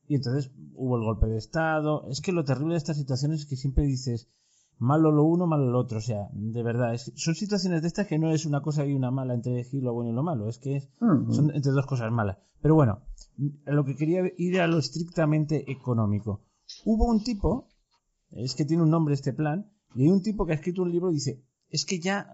Y entonces hubo el golpe de Estado. Es que lo terrible de estas situaciones es que siempre dices, malo lo uno, malo lo otro. O sea, de verdad, es, son situaciones de estas que no es una cosa y una mala entre lo bueno y lo malo, es que son entre dos cosas malas. Pero bueno, lo que quería ir a lo estrictamente económico. Hubo un tipo es que tiene un nombre este plan, y hay un tipo que ha escrito un libro y dice, es que ya,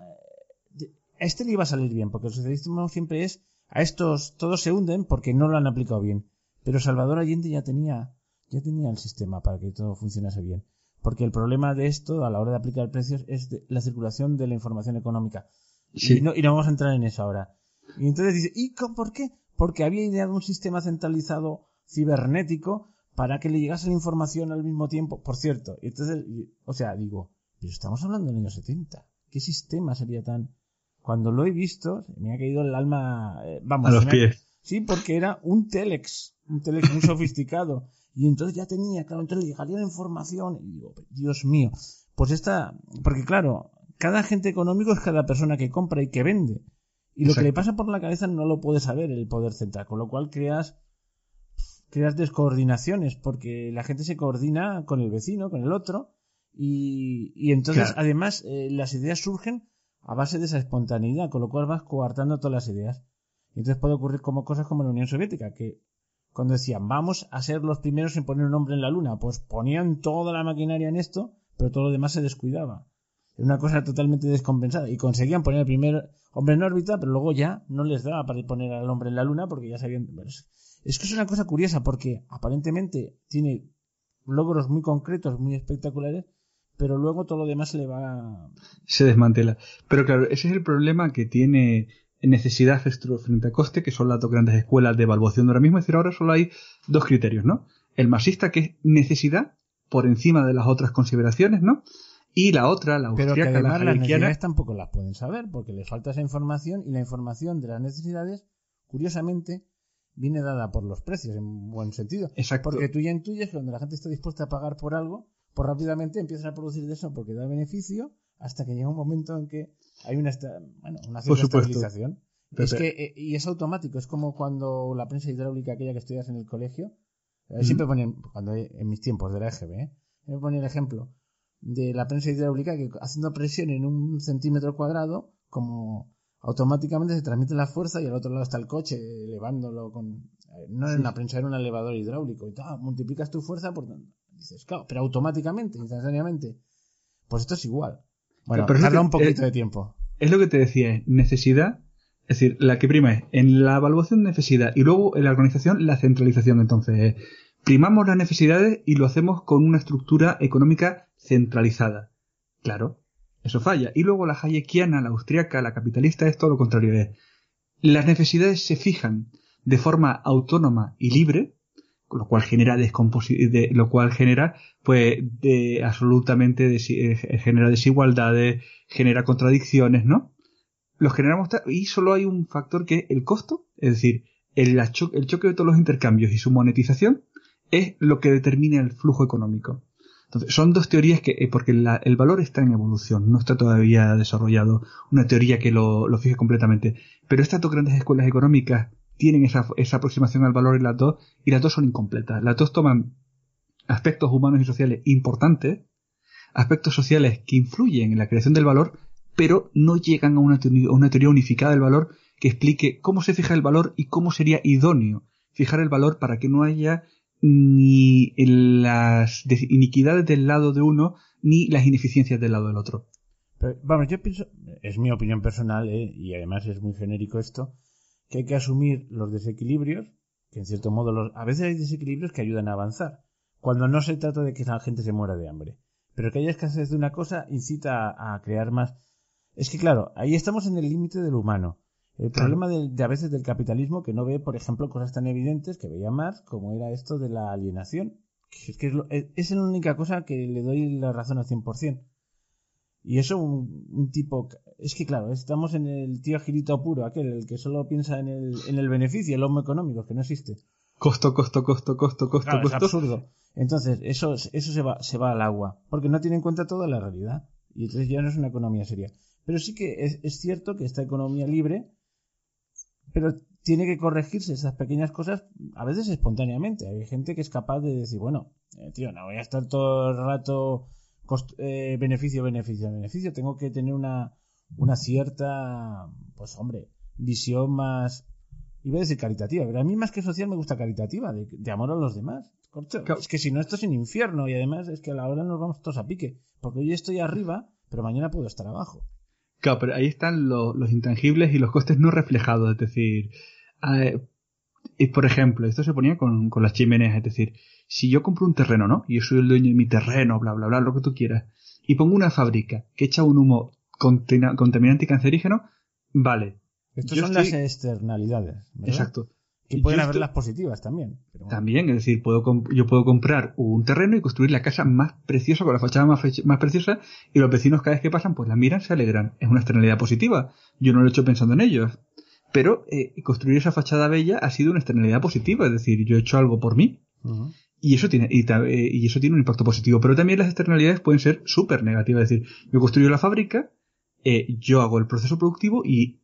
eh, a este le iba a salir bien, porque el socialismo siempre es, a estos todos se hunden porque no lo han aplicado bien. Pero Salvador Allende ya tenía, ya tenía el sistema para que todo funcionase bien. Porque el problema de esto, a la hora de aplicar precios, es la circulación de la información económica. Y, no, y no vamos a entrar en eso ahora. Y entonces dice, ¿y por qué? Porque había ideado un sistema centralizado cibernético para que le llegase la información al mismo tiempo. Por cierto, entonces, o sea, digo, pero estamos hablando del año 70. ¿Qué sistema sería tan...? Cuando lo he visto, me ha caído el alma... Eh, vamos, a los pies. Sí, porque era un telex, un telex muy sofisticado. Y entonces ya tenía, claro, entonces le llegaría la información. Y digo, Dios mío, pues esta... Porque claro, cada agente económico es cada persona que compra y que vende. Y lo que le pasa por la cabeza no lo puede saber el poder central, con lo cual creas creas descoordinaciones porque la gente se coordina con el vecino, con el otro y, y entonces además eh, las ideas surgen a base de esa espontaneidad, con lo cual vas coartando todas las ideas. Y entonces puede ocurrir como cosas como la Unión Soviética, que cuando decían vamos a ser los primeros en poner un hombre en la luna, pues ponían toda la maquinaria en esto, pero todo lo demás se descuidaba. Era una cosa totalmente descompensada. Y conseguían poner el primer hombre en órbita, pero luego ya no les daba para poner al hombre en la luna porque ya sabían. Es que es una cosa curiosa porque aparentemente tiene logros muy concretos, muy espectaculares, pero luego todo lo demás se le va. Se desmantela. Pero claro, ese es el problema que tiene necesidad frente a coste, que son las dos grandes escuelas de evaluación de ahora mismo. Es decir, ahora solo hay dos criterios, ¿no? El masista, que es necesidad, por encima de las otras consideraciones, ¿no? Y la otra, la Pero que además las necesidades tampoco las pueden saber, porque les falta esa información y la información de las necesidades, curiosamente, viene dada por los precios, en buen sentido. Exacto. Porque tú ya intuyes que cuando la gente está dispuesta a pagar por algo, pues rápidamente empiezan a producir de eso porque da beneficio hasta que llega un momento en que hay una, bueno, una cierta estabilización. Es que, eh, y es automático, es como cuando la prensa hidráulica aquella que estudias en el colegio, eh, siempre ponen, cuando en mis tiempos de la EGB, ¿eh? me ponen el ejemplo de la prensa hidráulica que haciendo presión en un centímetro cuadrado, como automáticamente se transmite la fuerza y al otro lado está el coche elevándolo con no es una prensa era un elevador hidráulico y tal, multiplicas tu fuerza por dices claro pero automáticamente instantáneamente. Pues esto es igual bueno pero tarda un poquito de tiempo es lo que te decía necesidad es decir la que prima es en la evaluación de necesidad y luego en la organización la centralización entonces primamos las necesidades y lo hacemos con una estructura económica centralizada claro eso falla. Y luego la hayekiana, la austriaca, la capitalista es todo lo contrario. Es, las necesidades se fijan de forma autónoma y libre, lo cual genera de, lo cual genera pues de, absolutamente eh, genera desigualdades, genera contradicciones, ¿no? Los generamos y solo hay un factor que es el costo, es decir, el, el choque de todos los intercambios y su monetización es lo que determina el flujo económico. Entonces, son dos teorías que, eh, porque el valor está en evolución, no está todavía desarrollado una teoría que lo, lo fije completamente. Pero estas dos grandes escuelas económicas tienen esa, esa aproximación al valor y las dos, y las dos son incompletas. Las dos toman aspectos humanos y sociales importantes, aspectos sociales que influyen en la creación del valor, pero no llegan a una, teoría unificada del valor que explique cómo se fija el valor y cómo sería idóneo fijar el valor para que no haya ni las iniquidades del lado de uno ni las ineficiencias del lado del otro. vamos, yo pienso, es mi opinión personal, ¿eh? y además es muy genérico esto, que hay que asumir los desequilibrios, que en cierto modo los, a veces hay desequilibrios que ayudan a avanzar, cuando no se trata de que la gente se muera de hambre. Pero que haya escasez de una cosa incita a, crear más. Es que claro, ahí estamos en el límite del humano. El problema de, a veces del capitalismo que no ve, por ejemplo, cosas tan evidentes que veía más, como era esto de la alienación. Que es, que es, la única cosa que le doy la razón al 100%. Y eso un, un, tipo... Es que claro, estamos en el tío agilito puro, aquel, el que solo piensa en el, en el beneficio, el homo económico, que no existe. Costo, costo, costo, costo, costo, costo. Es absurdo. Entonces, eso, eso se, va, se va al agua, porque no tiene en cuenta toda la realidad. Y entonces ya no es una economía seria. Pero sí que es, es cierto que esta economía libre, pero tiene que corregirse esas pequeñas cosas a veces espontáneamente. Hay gente que es capaz de decir, bueno, eh, tío, no voy a estar todo el rato eh, beneficio, beneficio, beneficio. Tengo que tener una, una cierta, pues hombre, visión más, iba a decir caritativa, pero a mí más que social me gusta caritativa, de, amor a los demás. Es que si no, esto es un infierno y además es que a la hora nos vamos todos a pique. Porque hoy estoy arriba, pero mañana puedo estar abajo. Claro, pero ahí están los, intangibles y los costes no reflejados. Es decir, por ejemplo, esto se ponía con, con, las chimeneas. Es decir, si yo compro un terreno, ¿no? Y yo soy el dueño de mi terreno, bla, bla, bla, lo que tú quieras, y pongo una fábrica que echa un humo contaminante y cancerígeno, vale. Estas son las externalidades. Exacto. Que pueden haber las positivas también. También, es decir, puedo yo puedo comprar un terreno y construir la casa más preciosa, con la fachada más, más preciosa, y los vecinos cada vez que pasan, pues la miran, se alegran. Es una externalidad positiva. Yo no lo he hecho pensando en ellos. Pero eh, construir esa fachada bella ha sido una externalidad positiva, es decir, yo he hecho algo por mí. Y eso tiene, eh, y, eso tiene un impacto positivo. Pero también las externalidades pueden ser súper negativas. Es decir, yo construyo la fábrica, eh, yo hago el proceso productivo y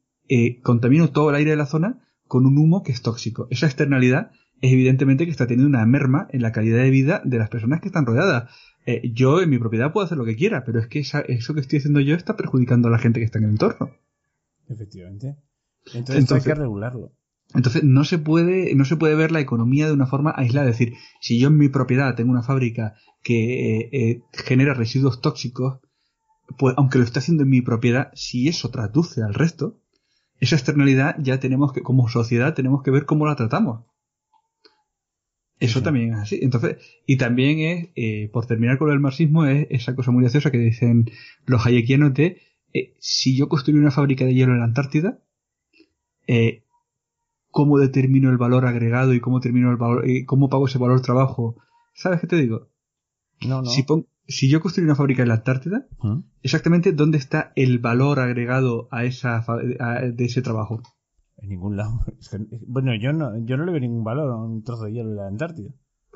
contamino todo el aire de la zona con un humo que es tóxico. Esa externalidad es evidentemente que está teniendo una merma en la calidad de vida de las personas que están rodeadas. Eh, yo en mi propiedad puedo hacer lo que quiera, pero es que eso que estoy haciendo yo está perjudicando a la gente que está en el entorno. Efectivamente. Entonces, hay que regularlo. Entonces no se puede, no se puede ver la economía de una forma aislada. Es decir, si yo en mi propiedad tengo una fábrica que eh, eh, genera residuos tóxicos, pues aunque lo esté haciendo en mi propiedad, si eso traduce al resto, esa externalidad ya tenemos que, como sociedad, tenemos que ver cómo la tratamos. Eso también es así. Entonces, y también es, eh, por terminar con el marxismo, es esa cosa muy graciosa que dicen los hayekianos de, eh, si yo construyo una fábrica de hielo en la Antártida, eh, ¿cómo determino el valor agregado y cómo termino el valor, y cómo pago ese valor trabajo? ¿Sabes qué te digo? No, no si yo construyo una fábrica en la Antártida, exactamente dónde está el valor agregado a esa de ese trabajo. En ningún lado. <laughs> bueno, yo no, yo no le veo ningún valor a un trozo de hielo en la Antártida.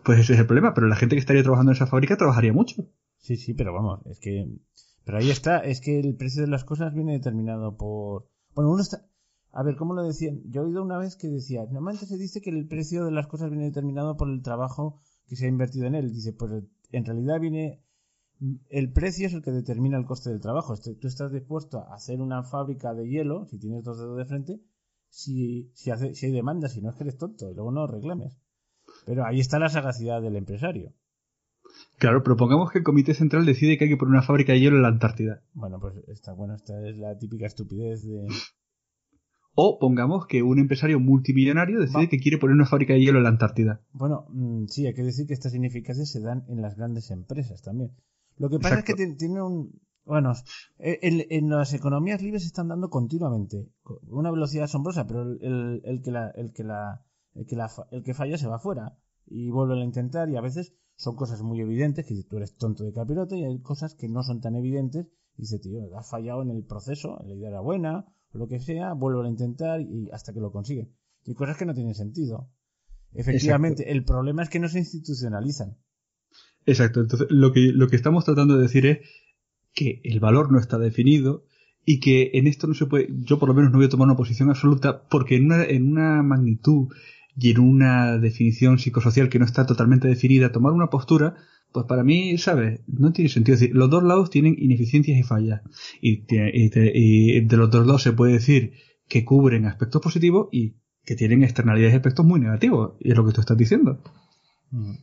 Pues ese es el problema, pero la gente que estaría trabajando en esa fábrica trabajaría mucho. Sí, sí, pero vamos, es que. Pero ahí está, es que el precio de las cosas viene determinado por. Bueno, uno está. A ver, ¿cómo lo decían? Yo he oído una vez que decía, normalmente se dice que el precio de las cosas viene determinado por el trabajo que se ha invertido en él. Dice, pues en realidad viene el precio es el que determina el coste del trabajo. Este, tú estás dispuesto a hacer una fábrica de hielo, si tienes dos dedos de frente, si, si, hace, si hay demanda, si no es que eres tonto y luego no reclames. Pero ahí está la sagacidad del empresario. Claro, propongamos que el Comité Central decide que hay que poner una fábrica de hielo en la Antártida. Bueno, pues está bueno, esta es la típica estupidez de... O pongamos que un empresario multimillonario decide que quiere poner una fábrica de hielo en la Antártida. Bueno, mm, sí, hay que decir que estas ineficacias se dan en las grandes empresas también. Lo que pasa es que tiene un... Bueno, en, las economías libres se están dando continuamente, una velocidad asombrosa, pero el, el, que la, el, que la, el, que la, el que falla se va fuera y vuelve a intentar y a veces son cosas muy evidentes, que tú eres tonto de capirote y hay cosas que no son tan evidentes y dice, tío, has fallado en el proceso, la idea era buena, o lo que sea, vuelve a intentar y hasta que lo consigue. Y cosas que no tienen sentido. Efectivamente, el problema es que no se institucionalizan. Exacto, entonces lo que, lo que estamos tratando de decir es que el valor no está definido y que en esto no se puede, yo por lo menos no voy a tomar una posición absoluta porque en una, en una magnitud y en una definición psicosocial que no está totalmente definida, tomar una postura Pues para mí, ¿sabes? No tiene sentido. decir, los dos lados tienen ineficiencias y fallas. Y, y, de los dos lados se puede decir que cubren aspectos positivos y que tienen externalidades y aspectos muy negativos. Y es lo que tú estás diciendo. Mm.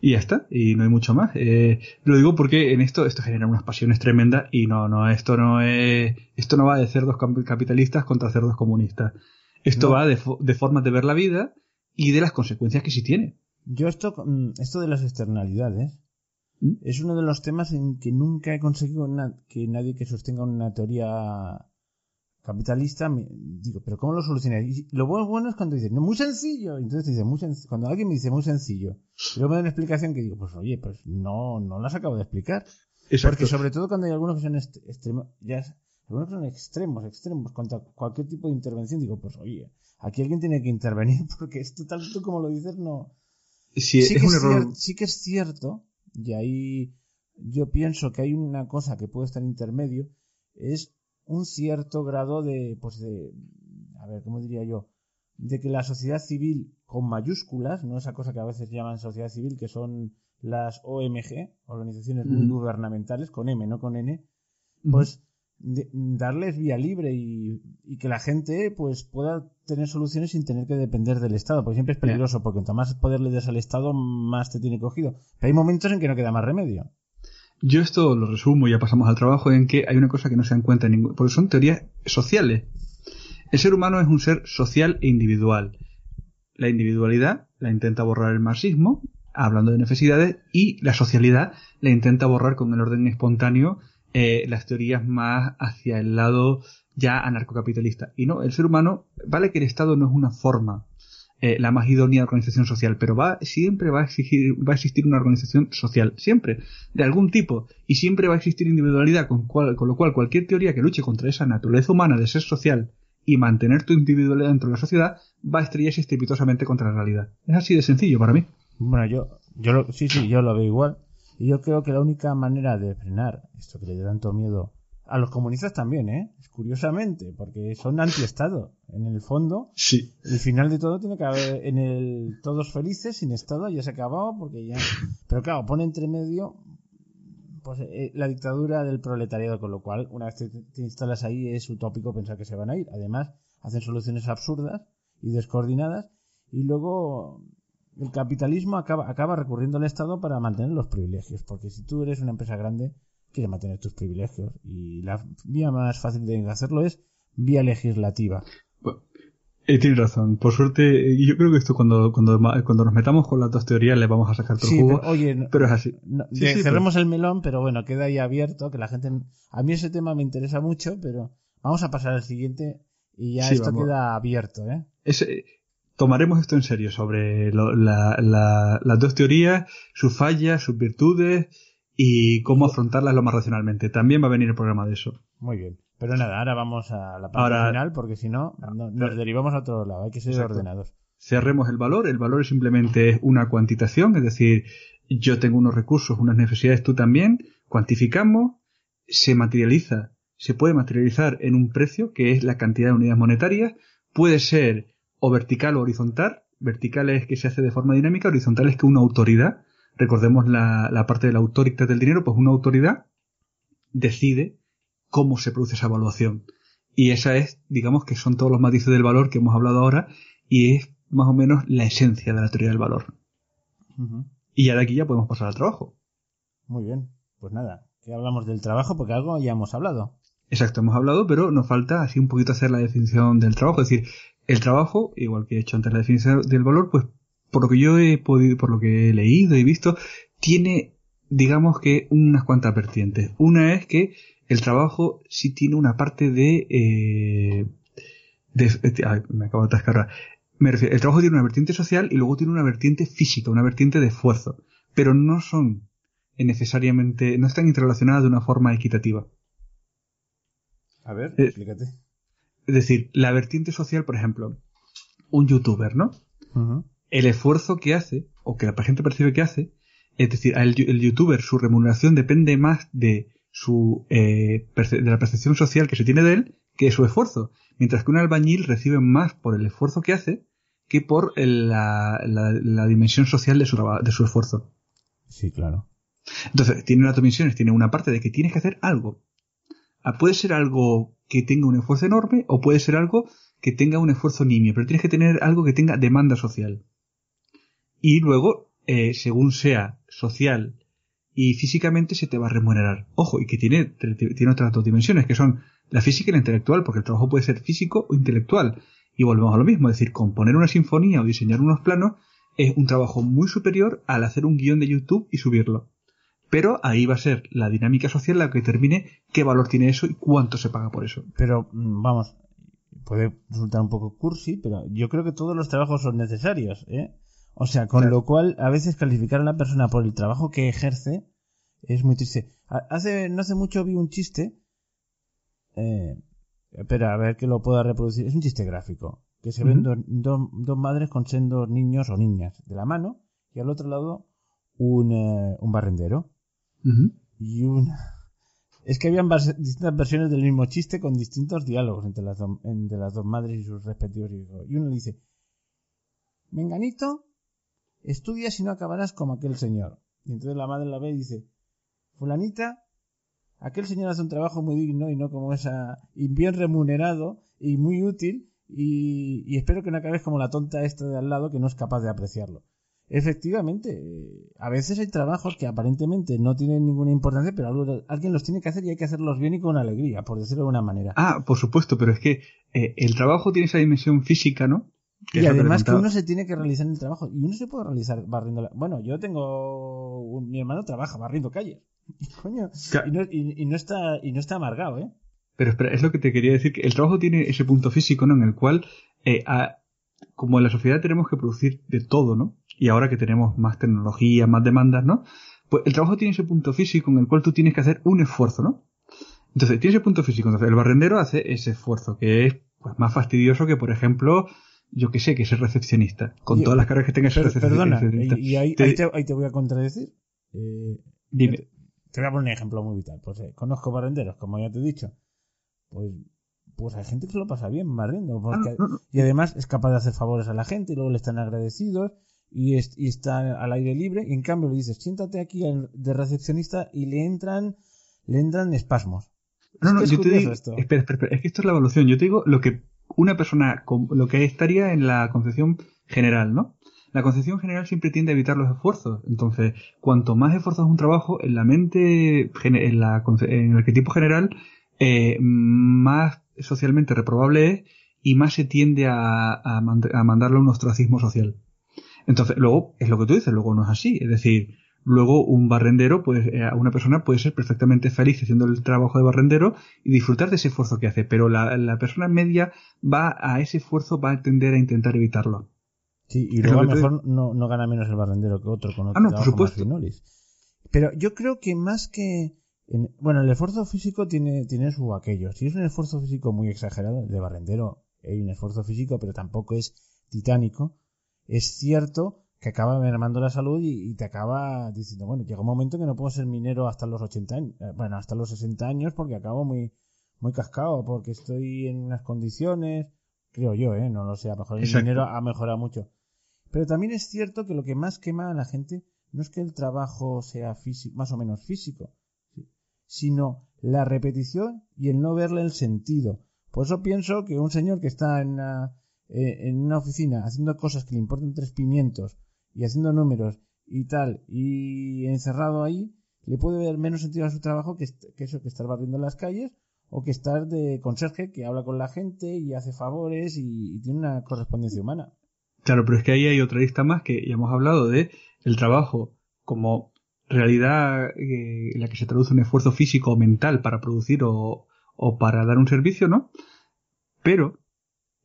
Y ya está, y no hay mucho más. Eh, lo digo porque en esto esto genera unas pasiones tremendas y no, no, esto no es, esto no va de cerdos capitalistas contra cerdos comunistas. Esto va de, de formas de ver la vida y de las consecuencias que sí tiene. Yo esto, mm, esto de las externalidades ¿Mm? es uno de los temas en que nunca he conseguido que nadie que sostenga una teoría capitalista me, digo, pero ¿cómo lo solucioné? Y lo bueno, es cuando dices, no, muy sencillo. Entonces dice, muy cuando alguien me dice muy sencillo, luego me da una explicación que digo, pues oye, pues no, no las acabo de explicar. Porque sobre todo cuando hay algunos que son extremos, ya algunos que son extremos, extremos, contra cualquier tipo de intervención, digo, pues oye, aquí alguien tiene que intervenir <laughs> porque esto tal como lo dices, no. Sí, sí es que un error. sí que es cierto, y ahí yo pienso que hay una cosa que puede estar intermedio, es un cierto grado de, pues de, a ver, ¿cómo diría yo? De que la sociedad civil con mayúsculas, no esa cosa que a veces llaman sociedad civil, que son las OMG, organizaciones gubernamentales, con M, no con N, pues darles vía libre y, que la gente pues pueda tener soluciones sin tener que depender del Estado, porque siempre es peligroso, porque cuanto más poder le des al Estado, más te tiene cogido. Pero hay momentos en que no queda más remedio. Yo esto lo resumo y ya pasamos al trabajo en que hay una cosa que no se dan cuenta en porque son teorías sociales. El ser humano es un ser social e individual. La individualidad la intenta borrar el marxismo, hablando de necesidades, y la socialidad la intenta borrar con el orden espontáneo eh, las teorías más hacia el lado ya anarcocapitalista. Y no, el ser humano, vale que el Estado no es una forma eh, la más idónea organización social, pero va, siempre va a, exigir, va a existir una organización social, siempre, de algún tipo, y siempre va a existir individualidad, con, con lo cual cualquier teoría que luche contra esa naturaleza humana de ser social y mantener tu individualidad dentro de la sociedad va a estrellarse estrepitosamente contra la realidad. Es así de sencillo para mí. Bueno, yo, yo lo, sí, sí, yo lo veo igual. Y yo creo que la única manera de frenar esto que le da tanto miedo a los comunistas también, ¿eh? Curiosamente, porque son anti-Estado. En el fondo, sí. el final de todo tiene que haber en el todos felices, sin Estado, ya se ha acabado, porque ya. Pero claro, pone entre medio pues, eh, la dictadura del proletariado, con lo cual, una vez te, te, instalas ahí, es utópico pensar que se van a ir. Además, hacen soluciones absurdas y descoordinadas, y luego el capitalismo acaba, acaba recurriendo al Estado para mantener los privilegios, porque si tú eres una empresa grande, quieres mantener tus privilegios. Y la vía más fácil de hacerlo es vía legislativa. Eh, tienes razón. Por suerte, yo creo que esto cuando, cuando, cuando nos metamos con las dos teorías le vamos a sacar todo jugo. Pero, oye, pero es así. cerremos el melón, pero bueno, queda ahí abierto, que la gente... A mí ese tema me interesa mucho, pero vamos a pasar al siguiente y ya esto queda abierto, ¿eh? Tomaremos esto en serio sobre las dos teorías, sus fallas, sus virtudes y cómo afrontarlas lo más racionalmente. También va a venir el programa de eso. Muy bien. Pero nada, ahora vamos a la parte final porque si no, nos derivamos a otro lado. Hay que ser ordenados. Cerremos el valor. El valor simplemente es una cuantitación, es decir, yo tengo unos recursos, unas necesidades, tú también. Cuantificamos, se materializa, se puede materializar en un precio que es la cantidad de unidades monetarias. Puede ser o vertical o horizontal. Vertical es que se hace de forma dinámica, horizontal es que una autoridad recordemos la, la parte de la autoridad del dinero, pues una autoridad decide cómo se produce esa evaluación. Y esa es, digamos que son todos los matices del valor que hemos hablado ahora y es más o menos la esencia de la teoría del valor. Y ya de aquí ya podemos pasar al trabajo. Muy bien, pues nada, que hablamos del trabajo porque algo ya hemos hablado. Exacto, hemos hablado, pero nos falta así un poquito hacer la definición del trabajo. Es decir, el trabajo, igual que he hecho antes la definición del valor, pues por lo que yo he podido, por lo que he leído y visto, tiene, digamos que unas cuantas vertientes. Una es que el trabajo sí tiene una parte de, eh, de me acabo de atascar. el trabajo tiene una vertiente social y luego tiene una vertiente física, una vertiente de esfuerzo, pero no son necesariamente, no están interrelacionadas de una forma equitativa. A ver, eh, explícate. Es decir, la vertiente social, por ejemplo, un youtuber, ¿no? el esfuerzo que hace, o que la gente percibe que hace, es decir, el, el youtuber, su remuneración depende más de su eh, de la percepción social que se tiene de él que de su esfuerzo. Mientras que un albañil recibe más por el esfuerzo que hace que por la, la, dimensión social de su, de su esfuerzo. Sí, claro. Entonces, tiene las dos dimensiones. Tiene una parte de que tienes que hacer algo. Ah, puede ser algo que tenga un esfuerzo enorme o puede ser algo que tenga un esfuerzo nimio, pero tienes que tener algo que tenga demanda social. Y luego, eh, según sea social y físicamente, se te va a remunerar. Ojo, y que tiene, tiene otras dos dimensiones, que son la física y la intelectual, porque el trabajo puede ser físico o intelectual. Y volvemos a lo mismo, es decir, componer una sinfonía o diseñar unos planos es un trabajo muy superior al hacer un guion de YouTube y subirlo. Pero ahí va a ser la dinámica social la que determine qué valor tiene eso y cuánto se paga por eso. Pero, mm, vamos, puede resultar un poco cursi, pero yo creo que todos los trabajos son necesarios, ¿eh? O sea, con lo cual, a veces calificar a una persona por el trabajo que ejerce es muy triste. Hace, no hace mucho vi un chiste, eh, espera, a ver que lo pueda reproducir, es un chiste gráfico, que se ven dos madres con sendos niños o niñas de la mano, y al otro lado un, eh, un barrendero. Y una es que habían distintas versiones del mismo chiste con distintos diálogos entre las, entre las dos madres y sus respectivos hijos. Y uno le dice, Menganito, estudia si no acabarás como aquel señor. Y entonces la madre la ve y dice, Fulanita, aquel señor hace un trabajo muy digno y no como esa, y bien remunerado y muy útil, y, y espero que no acabes como la tonta esta de al lado que no es capaz de apreciarlo. Efectivamente, a veces hay trabajos que aparentemente no tienen ninguna importancia, pero alguien los tiene que hacer y hay que hacerlos bien y con alegría, por decirlo de una manera. Ah, por supuesto, pero es que eh, el trabajo tiene esa dimensión física, ¿no? y además que uno se tiene que realizar en el trabajo y uno se puede realizar barriendo. La... Bueno, yo tengo mi hermano trabaja barriendo calles. <laughs> Coño, y, no, está y no está amargado, ¿eh? Pero espera, es lo que te quería decir que el trabajo tiene ese punto físico, ¿no? En el cual eh, como en la sociedad tenemos que producir de todo, ¿no? Y ahora que tenemos más tecnología, más demandas, ¿no? Pues el trabajo tiene ese punto físico en el cual tú tienes que hacer un esfuerzo, ¿no? Entonces, tiene ese punto físico. Entonces, el barrendero hace ese esfuerzo, que es pues, más fastidioso que, por ejemplo, yo que sé, que ser recepcionista. Con todas las cargas que tenga ese recepcionista. Perdona, y, ahí, te, voy a contradecir. Eh, Dime. Te, voy a poner un ejemplo muy vital. Pues eh, conozco barrenderos, como ya te he dicho. Pues pues hay gente que se lo pasa bien barriendo. Porque, ah, Y además es capaz de hacer favores a la gente y luego le están agradecidos y, está al aire libre. Y en cambio le dices siéntate aquí de recepcionista y le entran le entran espasmos. No no yo te digo espera, espera, es que esto es la evolución. Yo te digo lo que una persona lo que estaría en la concepción general no la concepción general siempre tiende a evitar los esfuerzos. Entonces cuanto más esfuerzos es un trabajo en la mente en, la, en el arquetipo general eh, más socialmente reprobable es y más se tiende a, a, a mandarle a un ostracismo social. Entonces, luego, es lo que tú dices, luego no es así. Es decir, luego un barrendero, pues, eh, una persona puede ser perfectamente feliz haciendo el trabajo de barrendero y disfrutar de ese esfuerzo que hace, pero la, la persona media va a ese esfuerzo, va a tender a intentar evitarlo. Sí, y luego a lo mejor no, no, gana menos el barrendero que otro con otro ah, no, por supuesto. Pero yo creo que más que... bueno, el esfuerzo físico tiene, tiene su aquello. Si es un esfuerzo físico muy exagerado, de barrendero hay un esfuerzo físico, pero tampoco es titánico es cierto que acaba mermando la salud y, te acaba diciendo, bueno, llega un momento que no puedo ser minero hasta los 80 años, eh, bueno, hasta los 60 años porque acabo muy, muy cascado, porque estoy en unas condiciones, creo yo, ¿eh? No lo sé, a lo mejor el minero ha mejorado mucho. Pero también es cierto que lo que más quema a la gente no es que el trabajo sea físico, más o menos físico, sino la repetición y el no verle el sentido. Por eso pienso que un señor que está en una, eh, en una oficina haciendo cosas que le importan tres pimientos y haciendo números y tal, y encerrado ahí, le puede ver menos sentido a su trabajo que, eso, que estar barriendo las calles o que estar de conserje que habla con la gente y hace favores y, tiene una correspondencia humana. Claro, pero es que ahí hay otra lista más que ya hemos hablado de el trabajo como realidad eh, en la que se traduce un esfuerzo físico o mental para producir o, o para dar un servicio, ¿no? Pero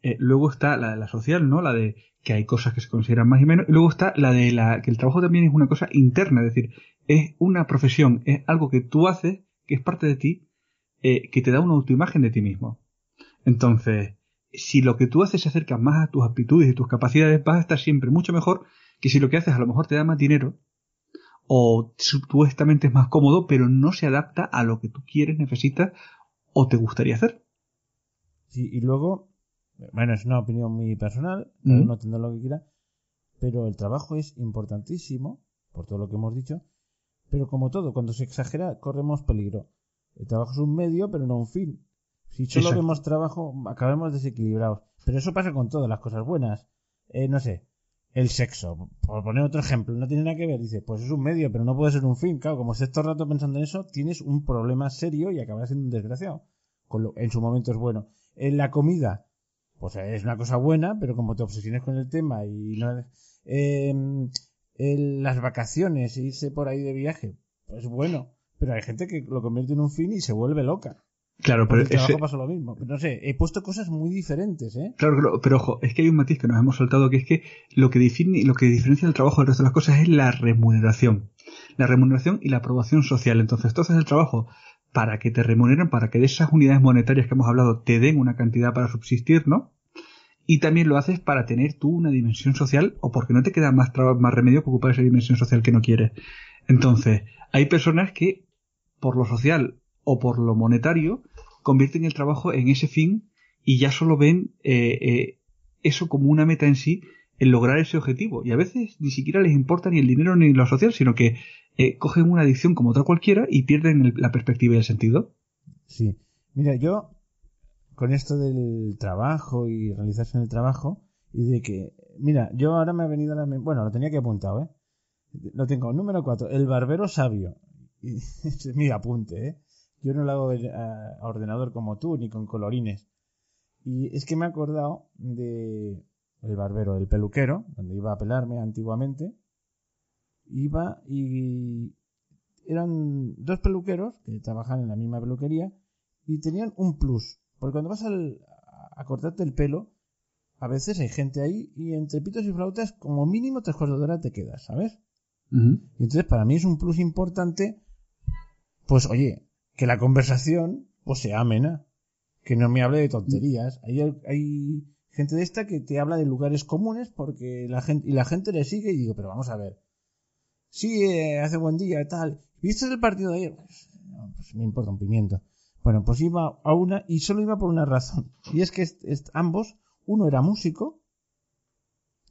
eh, luego está la de la social, ¿no? La de que hay cosas que se consideran más y menos. Y luego está la de la que el trabajo también es una cosa interna, es decir, es una profesión, es algo que tú haces, que es parte de ti, eh, que te da una autoimagen de ti mismo. Entonces, si lo que tú haces se acerca más a tus aptitudes y tus capacidades, vas a estar siempre mucho mejor que si lo que haces a lo mejor te da más dinero o supuestamente es más cómodo, pero no se adapta a lo que tú quieres, necesitas o te gustaría hacer. Y luego bueno, es una opinión muy personal, cada uno tendrá lo que quiera, pero el trabajo es importantísimo, por todo lo que hemos dicho, Pero como todo, cuando se exagera, corremos peligro. El trabajo es un medio, pero no un fin. Si solo vemos trabajo, acabamos desequilibrados. Pero eso pasa con todas las cosas buenas. Eh, no sé, el sexo. Por poner otro ejemplo, no tiene nada que ver. Dice, pues es un medio, pero no puede ser un fin. Claro, como estés todo el rato pensando en eso, tienes un problema serio y acabas siendo un desgraciado. en su momento es bueno. En la comida, pues es una cosa buena, pero como te obsesiones con el tema y no... en las vacaciones, irse por ahí de viaje, pues bueno. Pero hay gente que lo convierte en un fin y se vuelve loca. Claro, pero el trabajo pasa lo mismo. no sé, he puesto cosas muy diferentes, ¿eh? Claro, pero ojo, es que hay un matiz que nos hemos soltado que es que lo que define, lo que diferencia el trabajo del resto de las cosas es la remuneración. La remuneración y la aprobación social. Entonces, tú haces el trabajo para que te remuneren, para que de esas unidades monetarias que hemos hablado te den una cantidad para subsistir, ¿no? Y también lo haces para tener tú una dimensión social o porque no te queda más, más remedio que ocupar esa dimensión social que no quieres. Entonces, hay personas que por lo social o por lo monetario, convierten el trabajo en ese fin y ya solo ven eh, eh, eso como una meta en sí, en lograr ese objetivo. Y a veces ni siquiera les importa ni el dinero ni lo social, sino que eh, cogen una adicción como otra cualquiera y pierden la perspectiva y el sentido. Sí. Mira, yo con esto del trabajo y realizarse en el trabajo y de que, mira, yo ahora me ha venido la bueno, lo tenía que apuntado, ¿eh? Lo tengo, número 4, el barbero sabio. Y, <laughs> es mi apunte, ¿eh? Yo no lo hago a ordenador como tú, ni con colorines. Y es que me he acordado de el barbero, del peluquero, donde iba a pelarme antiguamente. Iba y eran dos peluqueros que trabajan en la misma peluquería y tenían un plus. Porque cuando vas a cortarte el pelo, a veces hay gente ahí y entre pitos y flautas, como mínimo tres cuartos de hora te quedas, ¿sabes? Y entonces para mí es un plus importante, pues oye, que la conversación pues sea amena, que no me hable de tonterías. Hay, hay gente de esta que te habla de lugares comunes porque la gente y la gente le sigue y digo, pero vamos a ver. Sí, eh, hace buen día y tal. ¿Viste el partido de ayer? Pues, pues, me importa un pimiento. Bueno, pues iba a una y solo iba por una razón. <laughs> Y es que ambos, uno era músico,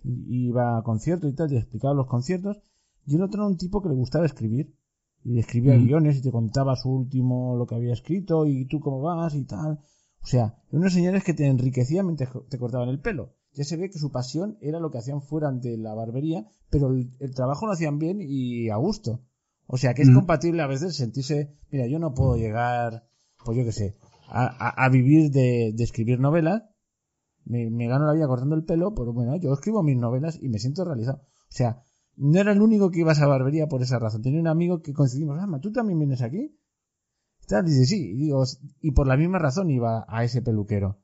iba a conciertos y tal, y explicaba los conciertos, y el otro era un tipo que le gustaba escribir y escribía guiones y te contaba su último lo que había escrito y tú cómo vas y tal. O sea, unos señores que te enriquecían mientras te cortaban el pelo. Ya se ve que su pasión era lo que hacían fuera de la barbería, pero el, trabajo lo hacían bien y a gusto. O sea, que es compatible a veces sentirse, mira, yo no puedo llegar, pues yo qué sé, a, vivir de, escribir novelas, me, me, gano la vida cortando el pelo, pero bueno, yo escribo mis novelas y me siento realizado. O sea, no era el único que iba a esa barbería por esa razón. Tenía un amigo que coincidimos, ah, ¿tú también vienes aquí? dice, sí, y, digo, y por la misma razón iba a ese peluquero.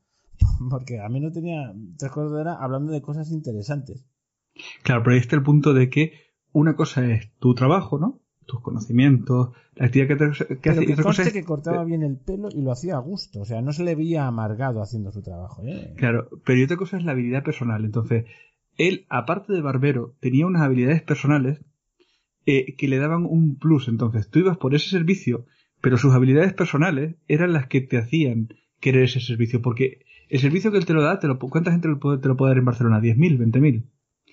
<laughs> Porque a mí no tenía tres cosas de hablando de cosas interesantes. Claro, pero ahí está el punto de que una cosa es tu trabajo, ¿no? Tus conocimientos, la actividad que, te, que hace. Que que cortaba bien el pelo y lo hacía a gusto. O sea, no se le veía amargado haciendo su trabajo. ¿eh? Claro, pero otra cosa es la habilidad personal. Entonces, él, aparte de barbero, tenía unas habilidades personales eh, que le daban un plus. Entonces, tú ibas por ese servicio, pero sus habilidades personales eran las que te hacían querer ese servicio. Porque el servicio que él te lo da, te lo, ¿cuánta gente te lo, puede, dar en Barcelona? ¿10.000? ¿20.000?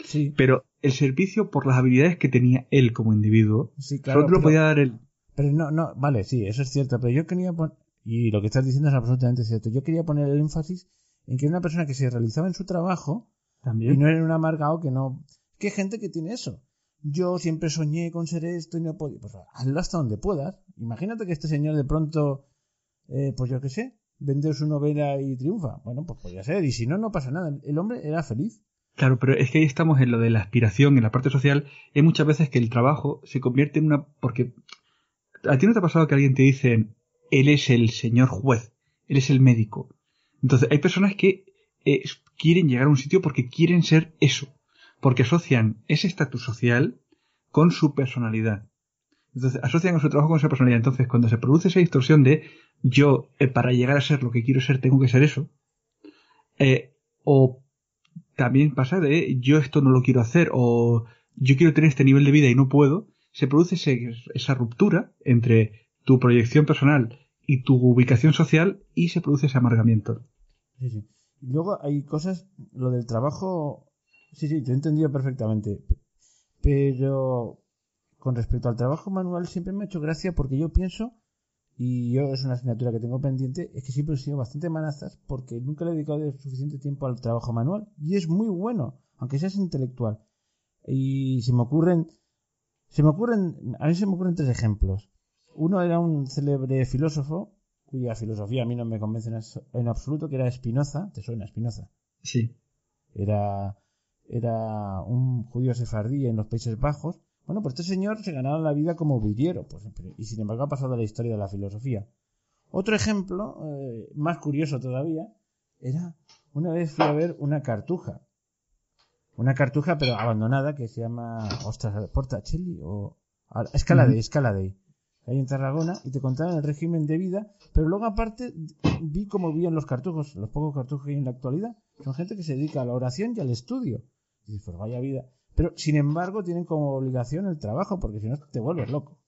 Sí. Pero el servicio por las habilidades que tenía él como individuo, sí, claro, solo te lo podía dar él. Pero no, no, vale, sí, eso es cierto. Pero yo quería poner, y lo que estás diciendo es absolutamente cierto, yo quería poner el énfasis en que una persona que se realizaba en su trabajo y no era un amargado que no. ¿Qué gente que tiene eso? Yo siempre soñé con ser esto y no podido. Pues hazlo hasta donde puedas. Imagínate que este señor de pronto, eh, pues yo qué sé, vende su novela y triunfa. Bueno, pues podría ser. Y si no, no pasa nada. El hombre era feliz. Claro, pero es que ahí estamos en lo de la aspiración, en la parte social. Hay muchas veces que el trabajo se convierte en una. Porque. ¿A ti no te ha pasado que alguien te dice, él es el señor juez, él es el médico? Entonces, hay personas que eh, quieren llegar a un sitio porque quieren ser eso, porque asocian ese estatus social con su personalidad. Entonces, asocian a su trabajo con su personalidad. Entonces, cuando se produce esa distorsión de yo, eh, para llegar a ser lo que quiero ser, tengo que ser eso, eh, o también pasa de yo esto no lo quiero hacer, o yo quiero tener este nivel de vida y no puedo, se produce esa ruptura entre tu proyección personal y tu ubicación social y se produce ese amargamiento. Sí, sí. Luego hay cosas, lo del trabajo, sí, sí, te he entendido perfectamente. Pero con respecto al trabajo manual siempre me ha hecho gracia porque yo pienso, y yo es una asignatura que tengo pendiente, es que siempre he sido bastante manazas porque nunca le he dedicado suficiente tiempo al trabajo manual. Y es muy bueno, aunque seas intelectual. Y se me ocurren, se me ocurren, a mí se me ocurren tres ejemplos. Uno era un célebre filósofo, cuya filosofía a mí no me convence en absoluto, que era Spinoza. ¿Te suena Spinoza? Sí. Era, era un judío sefardí en los Países Bajos. Bueno, pues este señor se ganaba la vida como villero, pues, y sin embargo ha pasado a la historia de la filosofía. Otro ejemplo, eh, más curioso todavía, era una vez fui a ver una cartuja. Una cartuja, pero abandonada, que se llama, ostras, Portacelli o Escaladay, Escaladay ahí en Tarragona y te contaban el régimen de vida, pero luego aparte vi cómo vivían los cartujos, los pocos cartujos que hay en la actualidad, son gente que se dedica a la oración y al estudio. Y dices, pues vaya vida. Pero sin embargo tienen como obligación el trabajo, porque si no te vuelves loco.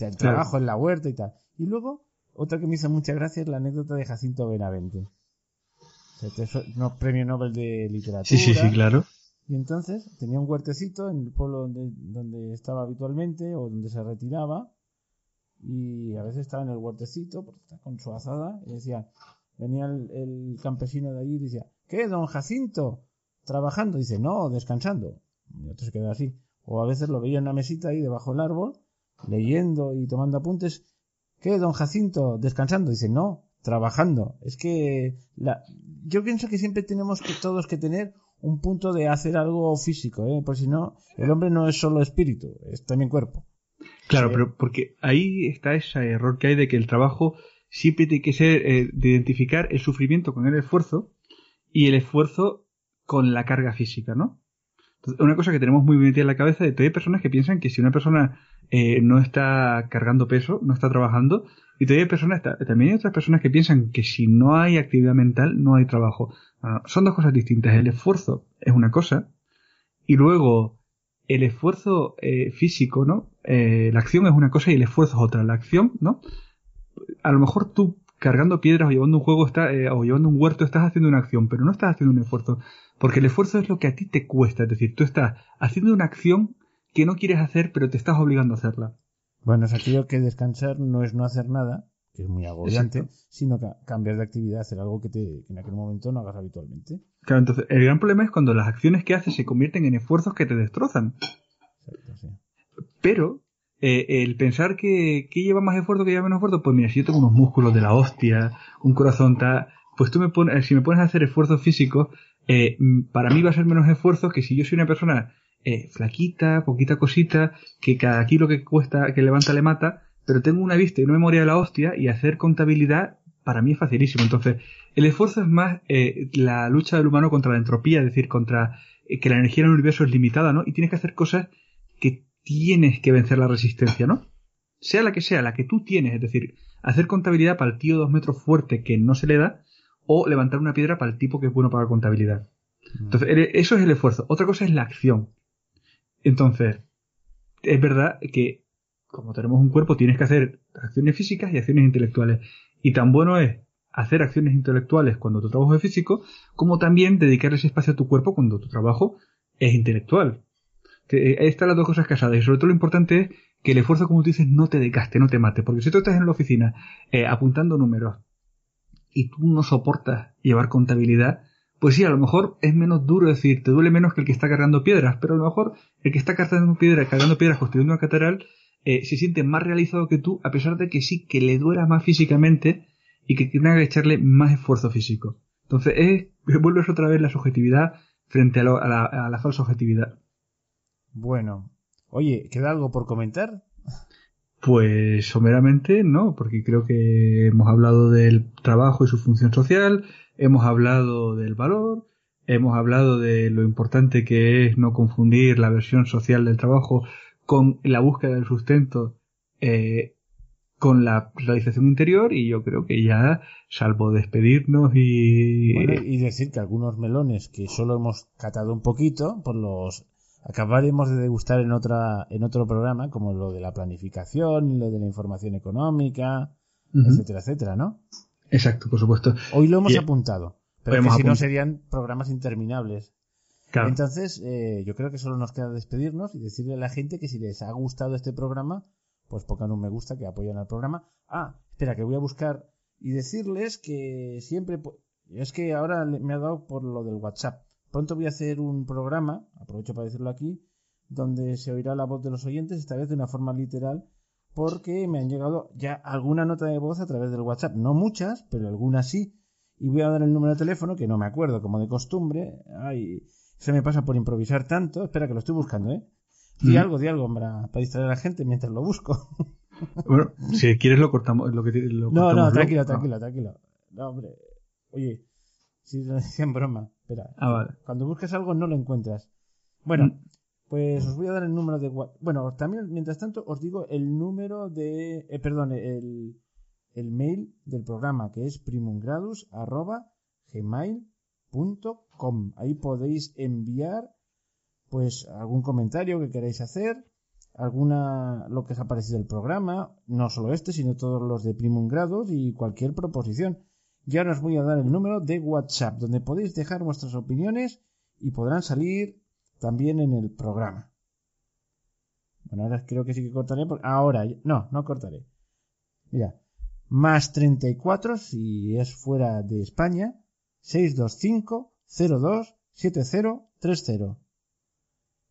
el trabajo en la huerta y tal. Y luego, otra que me hizo mucha gracia es la anécdota de Jacinto Benavente. O premio Nobel de literatura. Sí, sí, sí, claro. Y entonces tenía un huertecito en el pueblo donde, donde estaba habitualmente o donde se retiraba y a veces estaba en el huertecito, con su azada, y decía, venía el, campesino de allí y decía, ¿qué, don Jacinto? ¿Trabajando? Dice, no, descansando. Y otro se queda así. O a veces lo veía en una mesita ahí debajo del árbol, leyendo y tomando apuntes. ¿Qué, don Jacinto? ¿Descansando? Dice, no, trabajando. Es que la... yo pienso que siempre tenemos que todos que tener un punto de hacer algo físico, ¿eh? Por si no, el hombre no es solo espíritu, es también cuerpo. Claro, pero porque ahí está ese error que hay de que el trabajo siempre tiene que ser eh, de identificar el sufrimiento con el esfuerzo y el esfuerzo con la carga física, ¿no? Una cosa que tenemos muy metida en la cabeza de hay personas que piensan que si una persona eh, no está cargando peso, no está trabajando, y todavía hay personas, también hay otras personas que piensan que si no hay actividad mental, no hay trabajo. son dos cosas distintas. El esfuerzo es una cosa, y luego el esfuerzo eh, físico, ¿no? Eh, la acción es una cosa y el esfuerzo es otra. La acción, ¿no? A lo mejor tú cargando piedras o llevando un juego está, o llevando un huerto estás haciendo una acción, pero no estás haciendo un esfuerzo, porque el esfuerzo es lo que a ti te cuesta, es decir, tú estás haciendo una acción que no quieres hacer, pero te estás obligando a hacerla. Bueno, es aquello que descansar no es no hacer nada, que es muy agobiante, sino cambiar de actividad, hacer algo que, te, que en aquel momento no hagas habitualmente. Claro, entonces el gran problema es cuando las acciones que haces se convierten en esfuerzos que te destrozan. Pero eh, el pensar que, que, lleva más esfuerzo que lleva menos esfuerzo, pues mira, si yo tengo unos músculos de la hostia, un corazón tal, pues tú me pones, si me pones a hacer esfuerzos físicos, eh, para mí va a ser menos esfuerzo que si yo soy una persona eh, flaquita, poquita cosita, que cada kilo que cuesta, que levanta le mata, pero tengo una vista y una memoria de la hostia y hacer contabilidad para mí es facilísimo. Entonces, el esfuerzo es más eh, la lucha del humano contra la entropía, es decir, contra eh, que la energía en el universo es limitada, ¿no? Y tienes que hacer cosas que tienes que vencer la resistencia, ¿no? Sea la que sea, la que tú tienes, es decir, hacer contabilidad para el tío dos metros fuerte que no se le da, o levantar una piedra para el tipo que es bueno para la contabilidad. Mm. Entonces, eso es el esfuerzo. Otra cosa es la acción. Entonces, es verdad que como tenemos un cuerpo, tienes que hacer acciones físicas y acciones intelectuales. Y tan bueno es hacer acciones intelectuales cuando tu trabajo es físico, como también dedicar ese espacio a tu cuerpo cuando tu trabajo es intelectual. Eh, están las dos cosas casadas. Y sobre todo lo importante es que el esfuerzo, como tú dices, no te decaste, no te mate. Porque si tú estás en la oficina eh, apuntando números y tú no soportas llevar contabilidad, pues sí, a lo mejor es menos duro decir, te duele menos que el que está cargando piedras, pero a lo mejor el que está cargando piedras, cargando piedras, construyendo una catedral, eh, se siente más realizado que tú, a pesar de que sí, que le duela más físicamente y que tenga que echarle más esfuerzo físico. Entonces, es, vuelves otra vez la subjetividad frente a, la, a la falsa objetividad. Bueno, oye, ¿queda algo por comentar? Pues someramente no, porque creo que hemos hablado del trabajo y su función social, hemos hablado del valor, hemos hablado de lo importante que es no confundir la versión social del trabajo con la búsqueda del sustento eh, con la realización interior y yo creo que ya, salvo despedirnos y... y decir que algunos melones que solo hemos catado un poquito, por los acabaremos de degustar en otra en otro programa, como lo de la planificación, lo de la información económica, etcétera, etcétera, ¿no? Exacto, por supuesto. Hoy lo hemos apuntado, pero que si no serían programas interminables. Entonces, eh, yo creo que solo nos queda despedirnos y decirle a la gente que si les ha gustado este programa, pues pongan un me gusta, que apoyan al programa. Ah, espera, que voy a buscar y decirles que siempre... Es que ahora me ha dado por lo del WhatsApp. Pronto voy a hacer un programa, aprovecho para decirlo aquí, donde se oirá la voz de los oyentes, esta vez de una forma literal, porque me han llegado ya alguna nota de voz a través del WhatsApp. No muchas, pero algunas sí. Y voy a dar el número de teléfono, que no me acuerdo, como de costumbre. Ay, se me pasa por improvisar tanto. Espera, que lo estoy buscando, ¿eh? Di mm. algo, di algo, para, para distraer a la gente mientras lo busco. <laughs> bueno, si quieres lo cortamos. Lo que, lo no, no, tranquilo, tranquilo, tranquilo. No, hombre. Oye, si lo decía <laughs> en broma. Espera. Ah, vale. Cuando busques algo no lo encuentras. Bueno, mm. pues os voy a dar el número de... Bueno, también, mientras tanto, os digo el número de... Eh, perdón, el, el mail del programa, que es primumgradus.gmail.com. Ahí podéis enviar pues algún comentario que queráis hacer, alguna lo que os ha parecido el programa, no solo este, sino todos los de Primum Gradus y cualquier proposición. Ya os voy a dar el número de WhatsApp, donde podéis dejar vuestras opiniones y podrán salir también en el programa. Bueno, ahora creo que sí que cortaré. Ahora, no, no cortaré. Mira, más 34 si es fuera de España, 625 02 7030.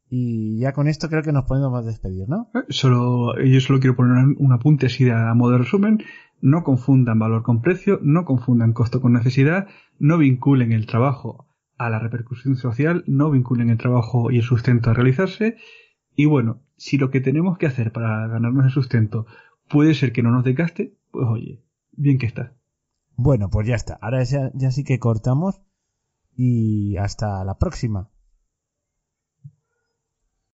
Y ya con esto creo que nos podemos despedir, ¿no? Eh, solo, yo solo quiero poner un apunte así a modo de resumen. No confundan valor con precio, no confundan costo con necesidad, no vinculen el trabajo a la repercusión social, no vinculen el trabajo y el sustento a realizarse. Y bueno, si lo que tenemos que hacer para ganarnos el sustento puede ser que no nos desgaste, pues oye, bien que está. Bueno, pues ya está. Ahora ya, ya sí que cortamos y hasta la próxima.